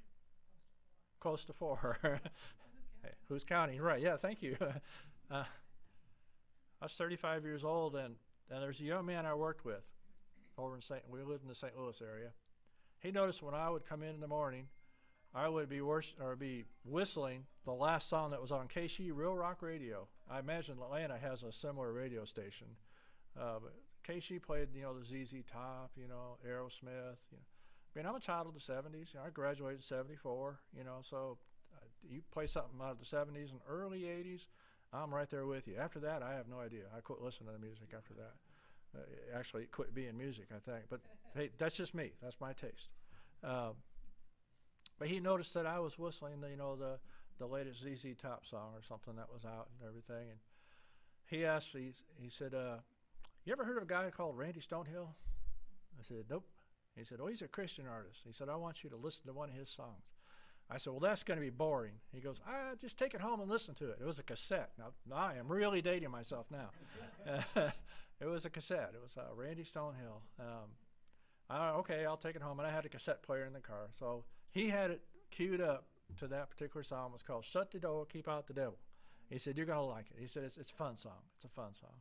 Close to four. hey, who's counting? Right. Yeah. Thank you. uh, I was 35 years old, and, and there's a young man I worked with over in St. We lived in the St. Louis area. He noticed when I would come in in the morning, I would be or be whistling the last song that was on KSHE Real Rock Radio. I imagine Atlanta has a similar radio station. Uh, but KSHE played, you know, the ZZ Top, you know, Aerosmith. You know. I mean, I'm a child of the 70s. You know, I graduated in 74, you know, so you play something out of the 70s and early 80s, I'm right there with you. After that, I have no idea. I quit listening to the music after that. Uh, actually, it quit being music, I think. But hey, that's just me. That's my taste. Um, but he noticed that I was whistling, the, you know, the the latest ZZ Top song or something that was out and everything. And he asked, he, he said, uh, "You ever heard of a guy called Randy Stonehill?" I said, "Nope." He said, "Oh, he's a Christian artist." He said, "I want you to listen to one of his songs." I said, "Well, that's going to be boring." He goes, "Ah, just take it home and listen to it." It was a cassette. Now, now I am really dating myself now. it was a cassette. It was uh, Randy Stonehill. Um, I, okay, I'll take it home. And I had a cassette player in the car, so he had it queued up to that particular song. It was called "Shut the Door, Keep Out the Devil." He said, "You're gonna like it." He said, "It's it's a fun song. It's a fun song."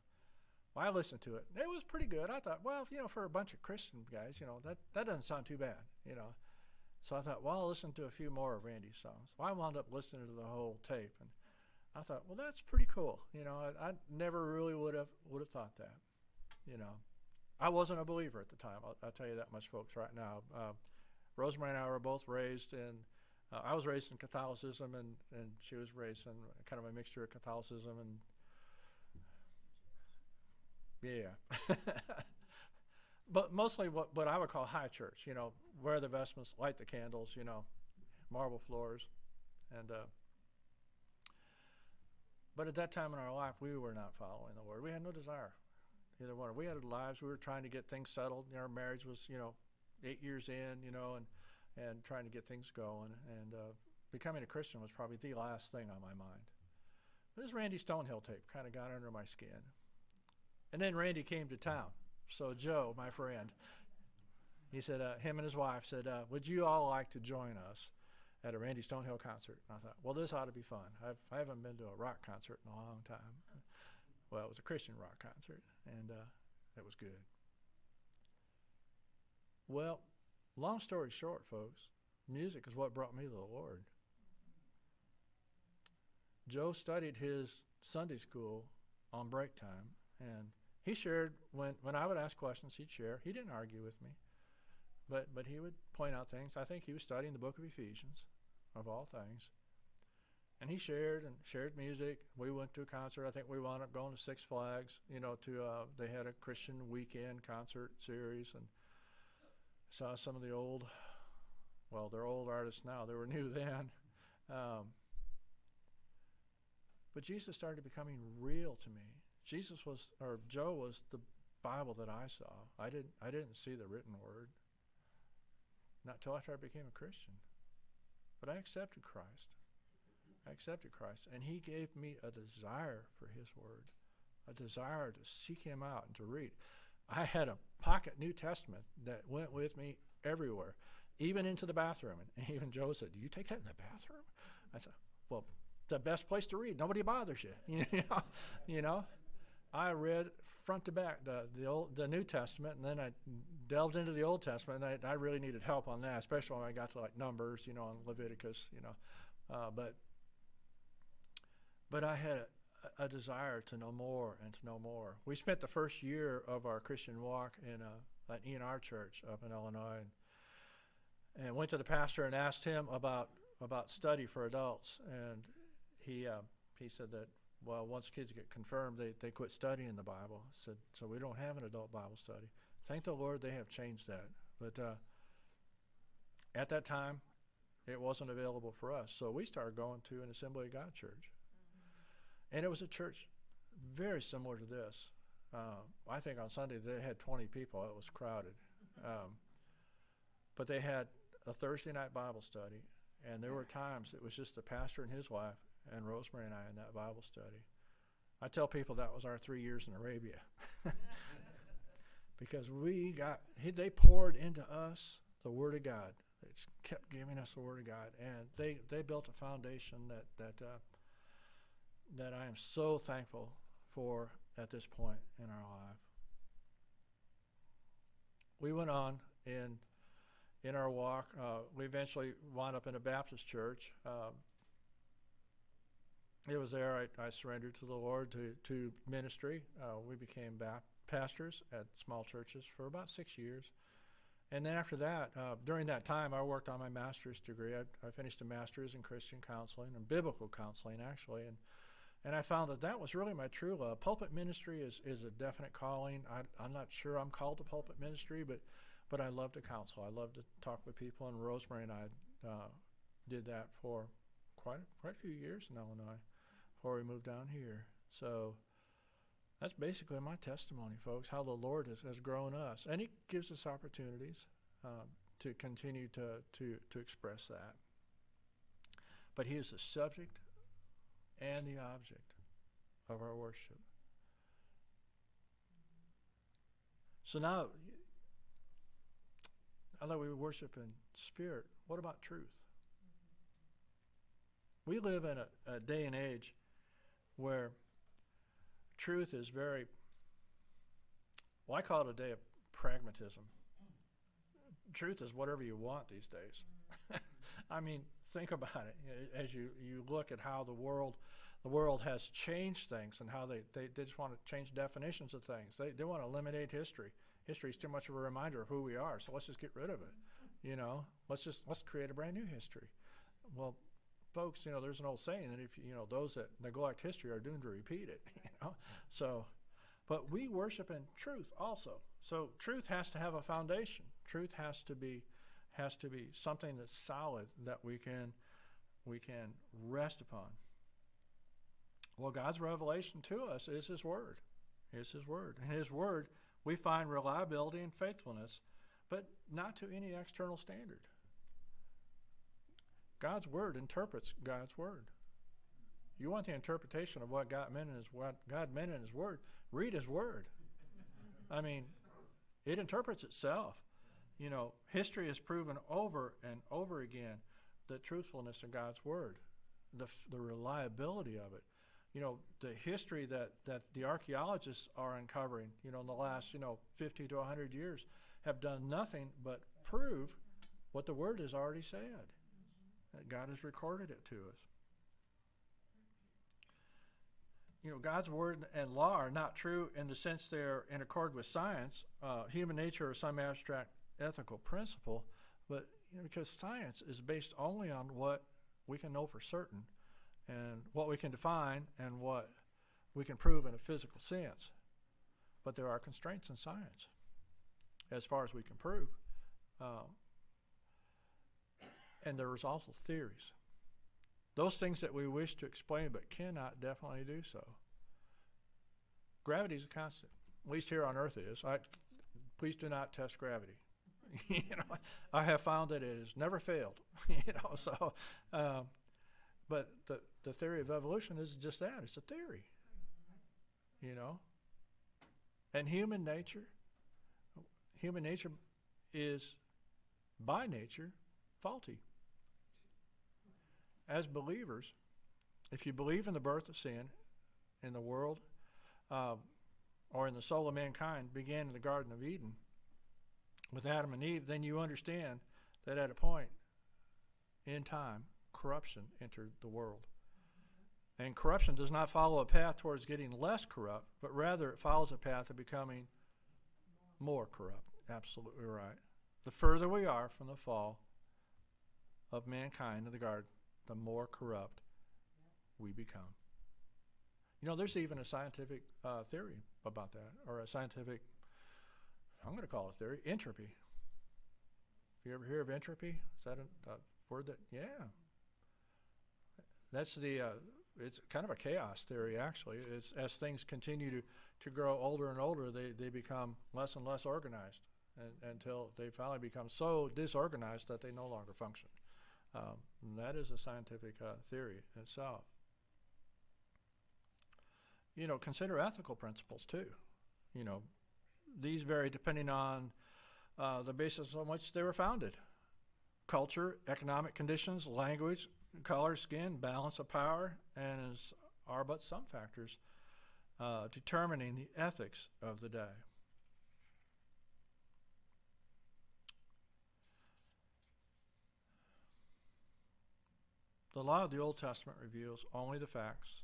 Well, I listened to it. It was pretty good. I thought, well, you know, for a bunch of Christian guys, you know, that that doesn't sound too bad, you know. So I thought, well, I'll listen to a few more of Randy's songs. Well, I wound up listening to the whole tape, and I thought, well, that's pretty cool. You know, I, I never really would have would have thought that. You know, I wasn't a believer at the time. I'll, I'll tell you that much, folks. Right now, uh, Rosemary and I were both raised in. Uh, I was raised in Catholicism, and and she was raised in kind of a mixture of Catholicism and yeah. but mostly what, what I would call high church, you know, wear the vestments, light the candles, you know, marble floors. And, uh, but at that time in our life, we were not following the Lord. We had no desire, either one. We had lives. We were trying to get things settled. Our marriage was, you know, eight years in, you know, and and trying to get things going. And uh, becoming a Christian was probably the last thing on my mind. This Randy Stonehill tape kind of got under my skin. And then Randy came to town. So Joe, my friend, he said, uh, him and his wife said, uh, would you all like to join us at a Randy Stonehill concert? And I thought, well, this ought to be fun. I've, I haven't been to a rock concert in a long time. Well, it was a Christian rock concert, and uh, it was good. Well, long story short, folks, music is what brought me to the Lord. Joe studied his Sunday school on break time, and he shared when, when I would ask questions, he'd share. He didn't argue with me, but but he would point out things. I think he was studying the book of Ephesians, of all things. and he shared and shared music. We went to a concert. I think we wound up going to Six Flags. You know, to uh, they had a Christian weekend concert series, and saw some of the old. Well, they're old artists now. They were new then. Um, but Jesus started becoming real to me. Jesus was, or Joe was the Bible that I saw. I didn't, I didn't see the written word. Not till after I became a Christian. But I accepted Christ. I accepted Christ. And He gave me a desire for His Word, a desire to seek Him out and to read. I had a pocket New Testament that went with me everywhere, even into the bathroom. And even Joe said, Do you take that in the bathroom? I said, Well, the best place to read. Nobody bothers you. you know, you know. I read front to back the the old the New Testament, and then I delved into the Old Testament. And I, I really needed help on that, especially when I got to like Numbers, you know, and Leviticus, you know. Uh, but but I had a, a, desire to know more and to know more. We spent the first year of our Christian walk in a, an ENR church up in Illinois, and, and went to the pastor and asked him about about study for adults, and he uh, he said that well, once kids get confirmed, they, they quit studying the Bible. Said so we don't have an adult Bible study. Thank the Lord they have changed that. But uh, at that time, it wasn't available for us, so we started going to an Assembly of God church, and it was a church very similar to this. Uh, I think on Sunday they had 20 people. It was crowded, um, but they had a Thursday night Bible study, and there were times it was just the pastor and his wife and Rosemary and I in that Bible study. I tell people that was our three years in Arabia. because we got, they poured into us the Word of God. They kept giving us the Word of God. And they, they built a foundation that, that, uh, that I am so thankful for at this point in our life. We went on in in our walk. Uh, we eventually wound up in a Baptist church. Um, it was there I, I, surrendered to the Lord to, to ministry. Uh, we became pastors at small churches for about six years. And then after that, uh, during that time, I worked on my master's degree. I, I, finished a master's in Christian counseling and biblical counseling, actually. And, and I found that that was really my true love. Pulpit ministry is, is a definite calling. I, am not sure I'm called to pulpit ministry, but, but I love to counsel. I love to talk with people. And Rosemary and I uh, did that for quite, quite a few years in Illinois before we move down here. So that's basically my testimony, folks, how the Lord has, has grown us. And He gives us opportunities um, to continue to, to, to express that. But He is the subject and the object of our worship. So now, although we worship in spirit, what about truth? We live in a, a day and age where truth is very, well, I call it a day of pragmatism. Truth is whatever you want these days. I mean, think about it as you, you look at how the world the world has changed things and how they, they, they just want to change definitions of things. They, they want to eliminate history. History is too much of a reminder of who we are, so let's just get rid of it. You know, let's just let's create a brand new history. Well, folks, you know, there's an old saying that if you know those that neglect history are doomed to repeat it. You know, so, but we worship in truth also. So truth has to have a foundation. Truth has to be has to be something that's solid that we can we can rest upon. Well, God's revelation to us is His Word. Is His Word. And His Word, we find reliability and faithfulness, but not to any external standard. God's word interprets God's word. You want the interpretation of what God meant in His what God meant in His word? Read His word. I mean, it interprets itself. You know, history has proven over and over again the truthfulness of God's word, the the reliability of it. You know, the history that that the archaeologists are uncovering. You know, in the last you know 50 to 100 years, have done nothing but prove what the word has already said. God has recorded it to us. You know, God's word and law are not true in the sense they're in accord with science, uh, human nature, or some abstract ethical principle, but you know, because science is based only on what we can know for certain, and what we can define and what we can prove in a physical sense. But there are constraints in science as far as we can prove. Um, and there's also theories. Those things that we wish to explain but cannot definitely do so. Gravity is a constant. At least here on Earth it is. I, please do not test gravity. you know, I have found that it has never failed. you know, so, um, but the the theory of evolution is just that. It's a theory. You know, and human nature, human nature is by nature faulty. As believers, if you believe in the birth of sin in the world uh, or in the soul of mankind began in the Garden of Eden with Adam and Eve, then you understand that at a point in time, corruption entered the world. And corruption does not follow a path towards getting less corrupt, but rather it follows a path of becoming more corrupt. Absolutely right. The further we are from the fall of mankind in the garden, the more corrupt we become. You know, there's even a scientific uh, theory about that, or a scientific, I'm going to call it theory, entropy. You ever hear of entropy? Is that a, a word that, yeah. That's the, uh, it's kind of a chaos theory, actually. It's, as things continue to, to grow older and older, they, they become less and less organized and, until they finally become so disorganized that they no longer function. Um, that is a scientific uh, theory itself. You know, consider ethical principles too. You know, these vary depending on uh, the basis on which they were founded culture, economic conditions, language, color, skin, balance of power, and is, are but some factors uh, determining the ethics of the day. The law of the Old Testament reveals only the facts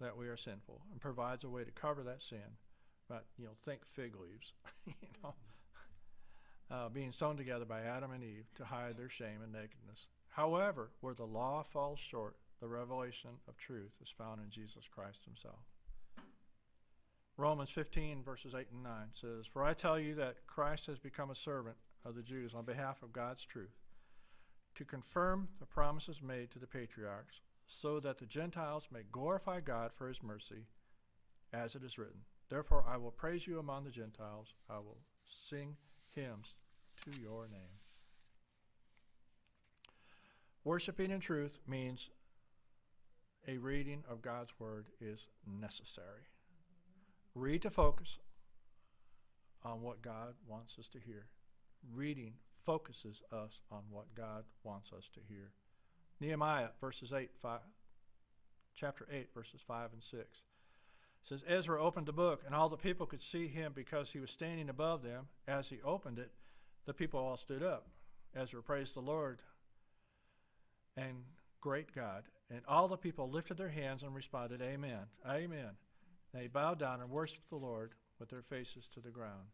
that we are sinful and provides a way to cover that sin. But, you know, think fig leaves, you know, uh, being sewn together by Adam and Eve to hide their shame and nakedness. However, where the law falls short, the revelation of truth is found in Jesus Christ himself. Romans 15, verses 8 and 9 says, For I tell you that Christ has become a servant of the Jews on behalf of God's truth to confirm the promises made to the patriarchs, so that the Gentiles may glorify God for his mercy, as it is written. Therefore I will praise you among the Gentiles, I will sing hymns to your name. Worshipping in truth means a reading of God's word is necessary. Read to focus on what God wants us to hear. Reading focuses us on what God wants us to hear. Nehemiah verses 8, 5, chapter 8, verses 5 and 6 says Ezra opened the book, and all the people could see him because he was standing above them. As he opened it, the people all stood up. Ezra praised the Lord and great God. And all the people lifted their hands and responded, Amen. Amen. They bowed down and worshiped the Lord with their faces to the ground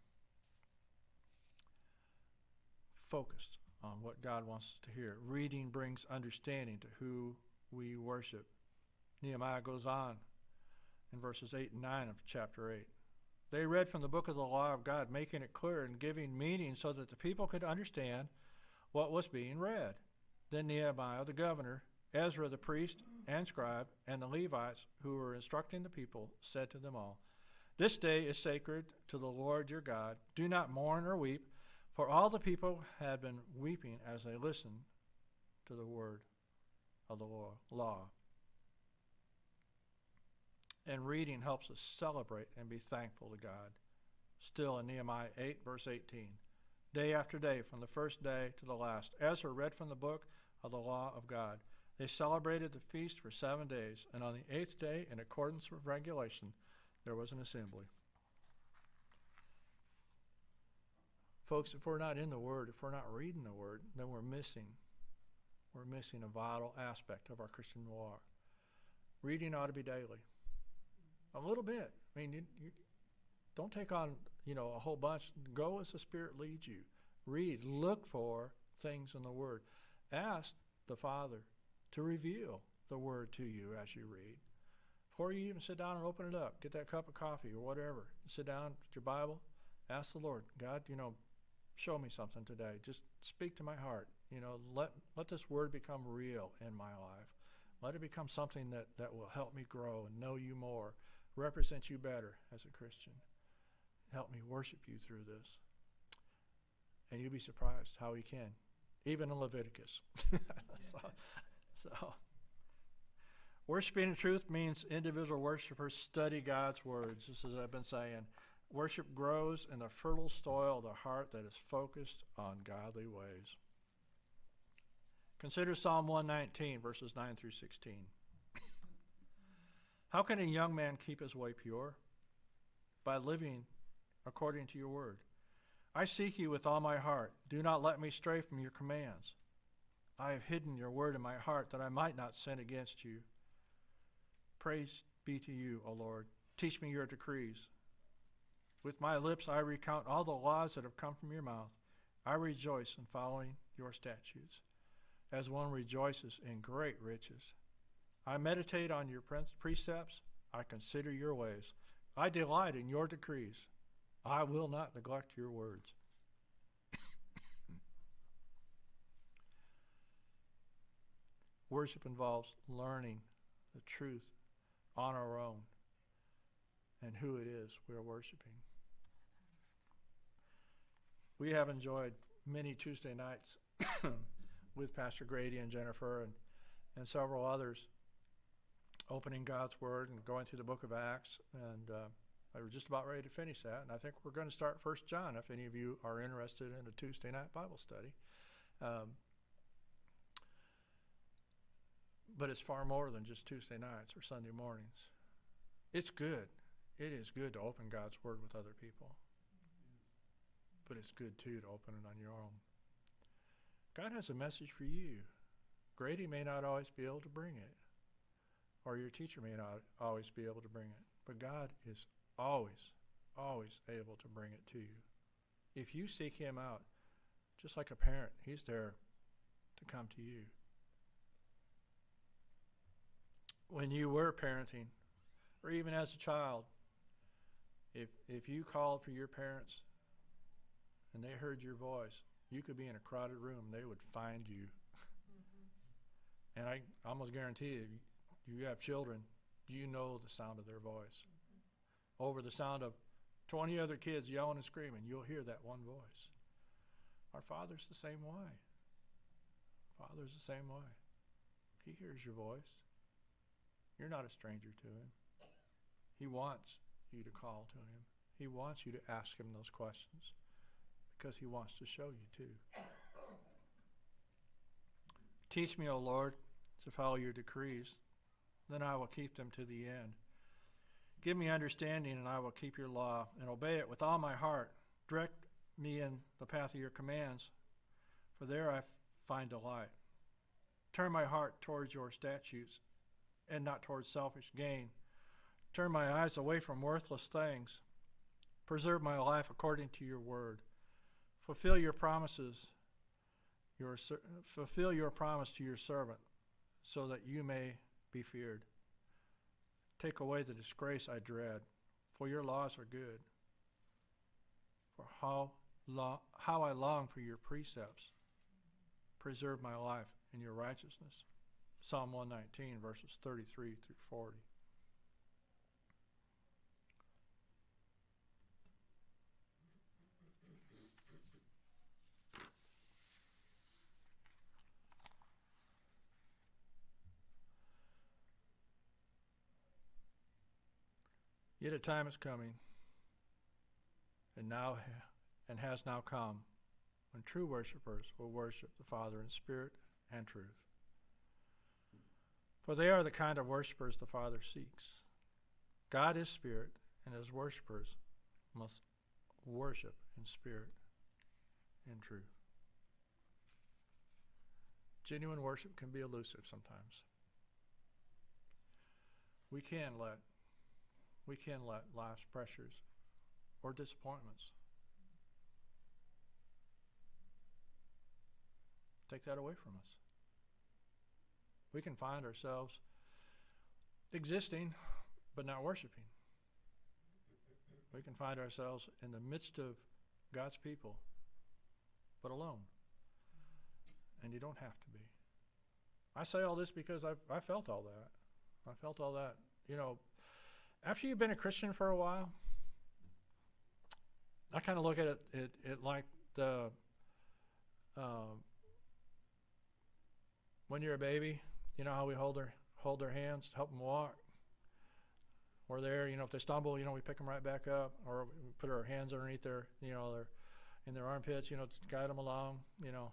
focused on what God wants us to hear. Reading brings understanding to who we worship. Nehemiah goes on in verses 8 and 9 of chapter 8. They read from the book of the law of God, making it clear and giving meaning so that the people could understand what was being read. Then Nehemiah, the governor, Ezra, the priest and scribe, and the Levites who were instructing the people said to them all, This day is sacred to the Lord your God. Do not mourn or weep. For all the people had been weeping as they listened to the word of the law. And reading helps us celebrate and be thankful to God. Still in Nehemiah 8, verse 18. Day after day, from the first day to the last, Ezra read from the book of the law of God. They celebrated the feast for seven days, and on the eighth day, in accordance with regulation, there was an assembly. Folks, if we're not in the Word, if we're not reading the Word, then we're missing. We're missing a vital aspect of our Christian walk. Reading ought to be daily. A little bit. I mean, you, you don't take on, you know, a whole bunch. Go as the Spirit leads you. Read. Look for things in the Word. Ask the Father to reveal the word to you as you read. Before you even sit down and open it up, get that cup of coffee or whatever, sit down with your Bible, ask the Lord, God, you know, show me something today. Just speak to my heart. You know, let let this word become real in my life. Let it become something that, that will help me grow and know you more, represent you better as a Christian. Help me worship you through this. And you'll be surprised how he can, even in Leviticus. so, so, worshiping in truth means individual worshipers study God's words. This is what I've been saying. Worship grows in the fertile soil of the heart that is focused on godly ways. Consider Psalm 119, verses 9 through 16. How can a young man keep his way pure? By living according to your word. I seek you with all my heart. Do not let me stray from your commands. I have hidden your word in my heart that I might not sin against you. Praise be to you, O Lord. Teach me your decrees. With my lips I recount all the laws that have come from your mouth. I rejoice in following your statutes, as one rejoices in great riches. I meditate on your precepts. I consider your ways. I delight in your decrees. I will not neglect your words. Worship involves learning the truth on our own and who it is we're worshiping. We have enjoyed many Tuesday nights with Pastor Grady and Jennifer and, and several others opening God's Word and going through the book of Acts. And uh, I just about ready to finish that. And I think we're going to start First John if any of you are interested in a Tuesday night Bible study. Um, but it's far more than just Tuesday nights or Sunday mornings. It's good. It is good to open God's Word with other people but it's good too to open it on your own. God has a message for you. Grady may not always be able to bring it, or your teacher may not always be able to bring it, but God is always, always able to bring it to you. If you seek Him out, just like a parent, He's there to come to you. When you were parenting, or even as a child, if, if you called for your parents and they heard your voice, you could be in a crowded room, they would find you. Mm-hmm. And I almost guarantee you, you have children, you know the sound of their voice. Mm-hmm. Over the sound of 20 other kids yelling and screaming, you'll hear that one voice. Our Father's the same way. Father's the same way. He hears your voice. You're not a stranger to him. He wants you to call to him. He wants you to ask him those questions because he wants to show you too. Teach me, O Lord, to follow your decrees, then I will keep them to the end. Give me understanding, and I will keep your law and obey it with all my heart. Direct me in the path of your commands, for there I find delight. Turn my heart towards your statutes and not towards selfish gain. Turn my eyes away from worthless things. Preserve my life according to your word. Fulfill your promises, your, fulfill your promise to your servant, so that you may be feared. Take away the disgrace I dread, for your laws are good. For how, lo- how I long for your precepts. Preserve my life in your righteousness. Psalm 119, verses 33 through 40. Yet a time is coming, and now and has now come, when true worshippers will worship the Father in spirit and truth. For they are the kind of worshippers the Father seeks. God is spirit, and his worshippers must worship in spirit and truth. Genuine worship can be elusive sometimes. We can let we can let life's pressures or disappointments take that away from us. we can find ourselves existing but not worshiping. We can find ourselves in the midst of God's people but alone. And you don't have to be. I say all this because I've, I felt all that. I felt all that. You know, after you've been a Christian for a while, I kind of look at it, it, it like the um, when you're a baby, you know how we hold their hold their hands to help them walk. We're there, you know, if they stumble, you know, we pick them right back up, or we put our hands underneath their, you know, their in their armpits, you know, to guide them along. You know,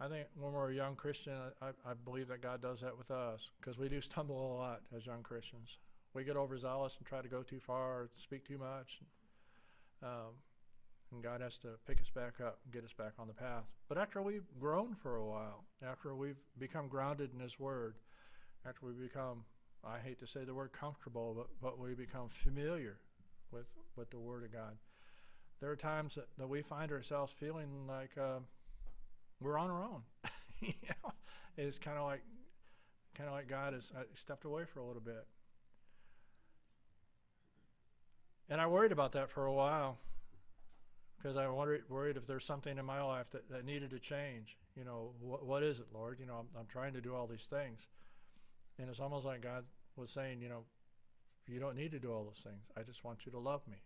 I think when we're a young Christian, I, I believe that God does that with us because we do stumble a lot as young Christians. We get overzealous and try to go too far, or speak too much. Um, and God has to pick us back up and get us back on the path. But after we've grown for a while, after we've become grounded in His Word, after we become, I hate to say the word comfortable, but, but we become familiar with, with the Word of God, there are times that, that we find ourselves feeling like uh, we're on our own. you know? It's kind of like, kind of like God has uh, stepped away for a little bit. And I worried about that for a while because I worried, worried if there's something in my life that, that needed to change. You know, what, what is it, Lord? You know, I'm, I'm trying to do all these things. And it's almost like God was saying, you know, you don't need to do all those things. I just want you to love me.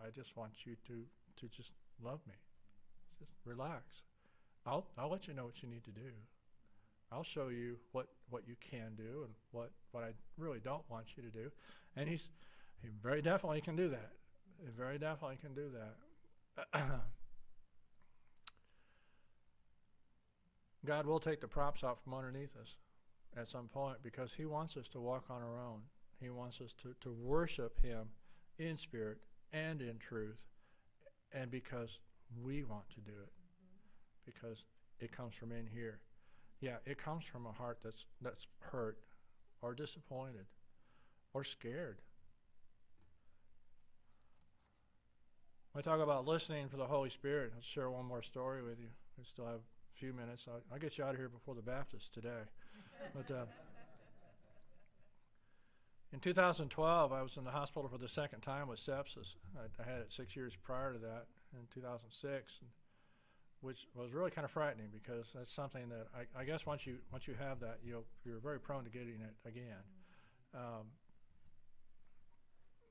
I just want you to, to just love me. Just relax. I'll, I'll let you know what you need to do. I'll show you what, what you can do and what, what I really don't want you to do. And he's, he very definitely can do that. He very definitely can do that. God will take the props out from underneath us at some point because He wants us to walk on our own. He wants us to, to worship Him in spirit and in truth, and because we want to do it, because it comes from in here. Yeah, it comes from a heart that's that's hurt, or disappointed, or scared. I talk about listening for the Holy Spirit. I'll share one more story with you. We still have a few minutes. I'll, I'll get you out of here before the Baptist today. But uh, in 2012, I was in the hospital for the second time with sepsis. I, I had it six years prior to that in 2006, and, which was really kind of frightening because that's something that I, I guess once you once you have that, you you're very prone to getting it again. Um,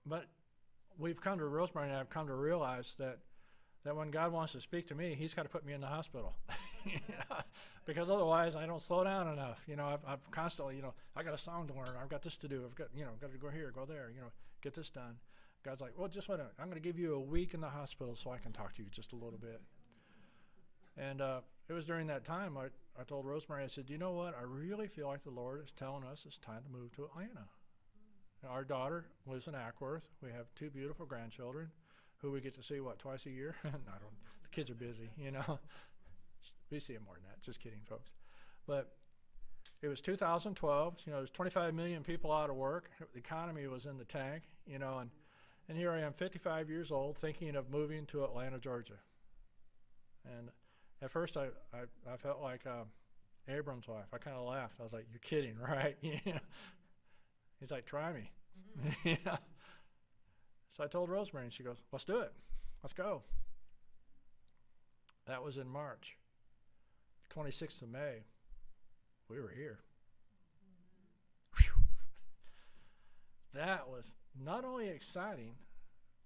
but we've come to Rosemary and I've come to realize that that when God wants to speak to me, He's got to put me in the hospital, because otherwise I don't slow down enough. You know, I've, I've constantly, you know, I got a song to learn. I've got this to do. I've got, you know, got to go here, go there. You know, get this done. God's like, well, just wait a minute. I'm going to give you a week in the hospital so I can talk to you just a little bit. And uh, it was during that time I, I told Rosemary, I said, you know what? I really feel like the Lord is telling us it's time to move to Atlanta. Our daughter lives in Acworth. We have two beautiful grandchildren who we get to see, what, twice a year? I don't, the kids are busy, you know. we see them more than that. Just kidding, folks. But it was 2012. You know, there's 25 million people out of work. The economy was in the tank, you know, and, and here I am, 55 years old, thinking of moving to Atlanta, Georgia. And at first, I, I, I felt like uh, Abram's wife. I kind of laughed. I was like, "You're kidding, right?" yeah. He's like, "Try me." yeah. So I told Rosemary, and she goes, "Let's do it. Let's go." That was in March. 26th of May, we were here. Whew. That was not only exciting,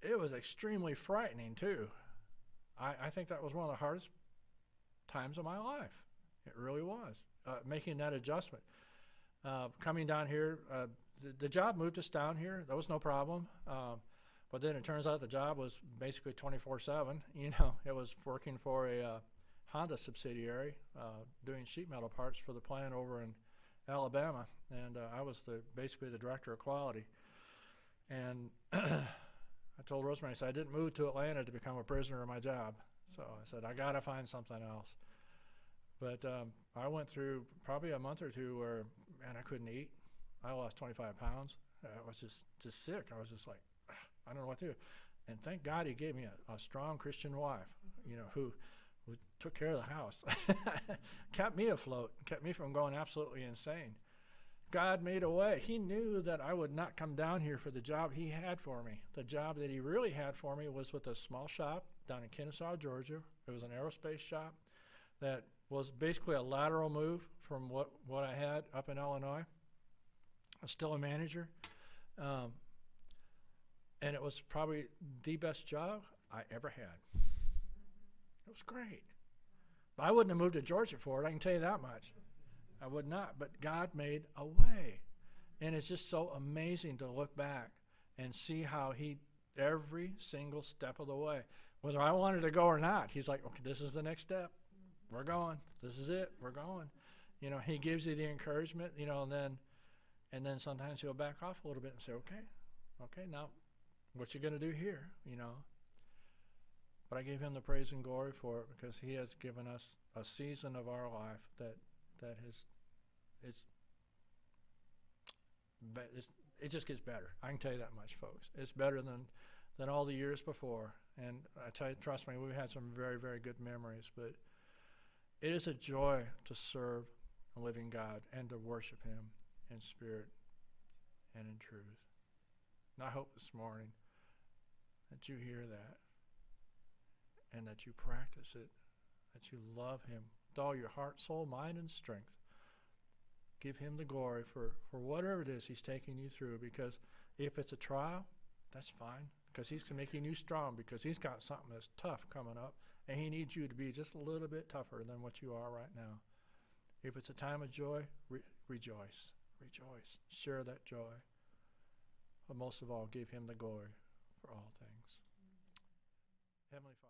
it was extremely frightening too. I, I think that was one of the hardest times of my life. It really was. Uh, making that adjustment. Uh, coming down here, uh, the, the, job moved us down here. That was no problem. Um, but then it turns out the job was basically 24 7. You know, it was working for a uh, Honda subsidiary uh, doing sheet metal parts for the plant over in Alabama. And uh, I was the basically the director of quality. And I told Rosemary, I said, I didn't move to Atlanta to become a prisoner of my job. So I said, I got to find something else. But um, I went through probably a month or two where, man, I couldn't eat. I lost 25 pounds. Uh, I was just, just sick. I was just like, I don't know what to do. And thank God he gave me a, a strong Christian wife, you know, who who took care of the house, kept me afloat, kept me from going absolutely insane. God made a way. He knew that I would not come down here for the job He had for me. The job that He really had for me was with a small shop down in Kennesaw, Georgia. It was an aerospace shop that was basically a lateral move from what, what I had up in Illinois. Still a manager. Um, and it was probably the best job I ever had. It was great. But I wouldn't have moved to Georgia for it, I can tell you that much. I would not. But God made a way. And it's just so amazing to look back and see how He, every single step of the way, whether I wanted to go or not, He's like, okay, this is the next step. We're going. This is it. We're going. You know, He gives you the encouragement, you know, and then, and then sometimes He'll back off a little bit and say, okay, okay, now what you going to do here, you know? But I give him the praise and glory for it because he has given us a season of our life that that has it's, it's it just gets better. I can tell you that much, folks. It's better than than all the years before. And I tell you, trust me, we've had some very very good memories. But it is a joy to serve a living God and to worship Him in spirit and in truth. And I hope this morning that you hear that and that you practice it, that you love Him with all your heart, soul, mind, and strength. Give Him the glory for, for whatever it is He's taking you through because if it's a trial, that's fine because He's making you strong because He's got something that's tough coming up and He needs you to be just a little bit tougher than what you are right now. If it's a time of joy, re- rejoice. Rejoice. Share that joy. But most of all, give Him the glory for all things. Mm-hmm. Heavenly Father.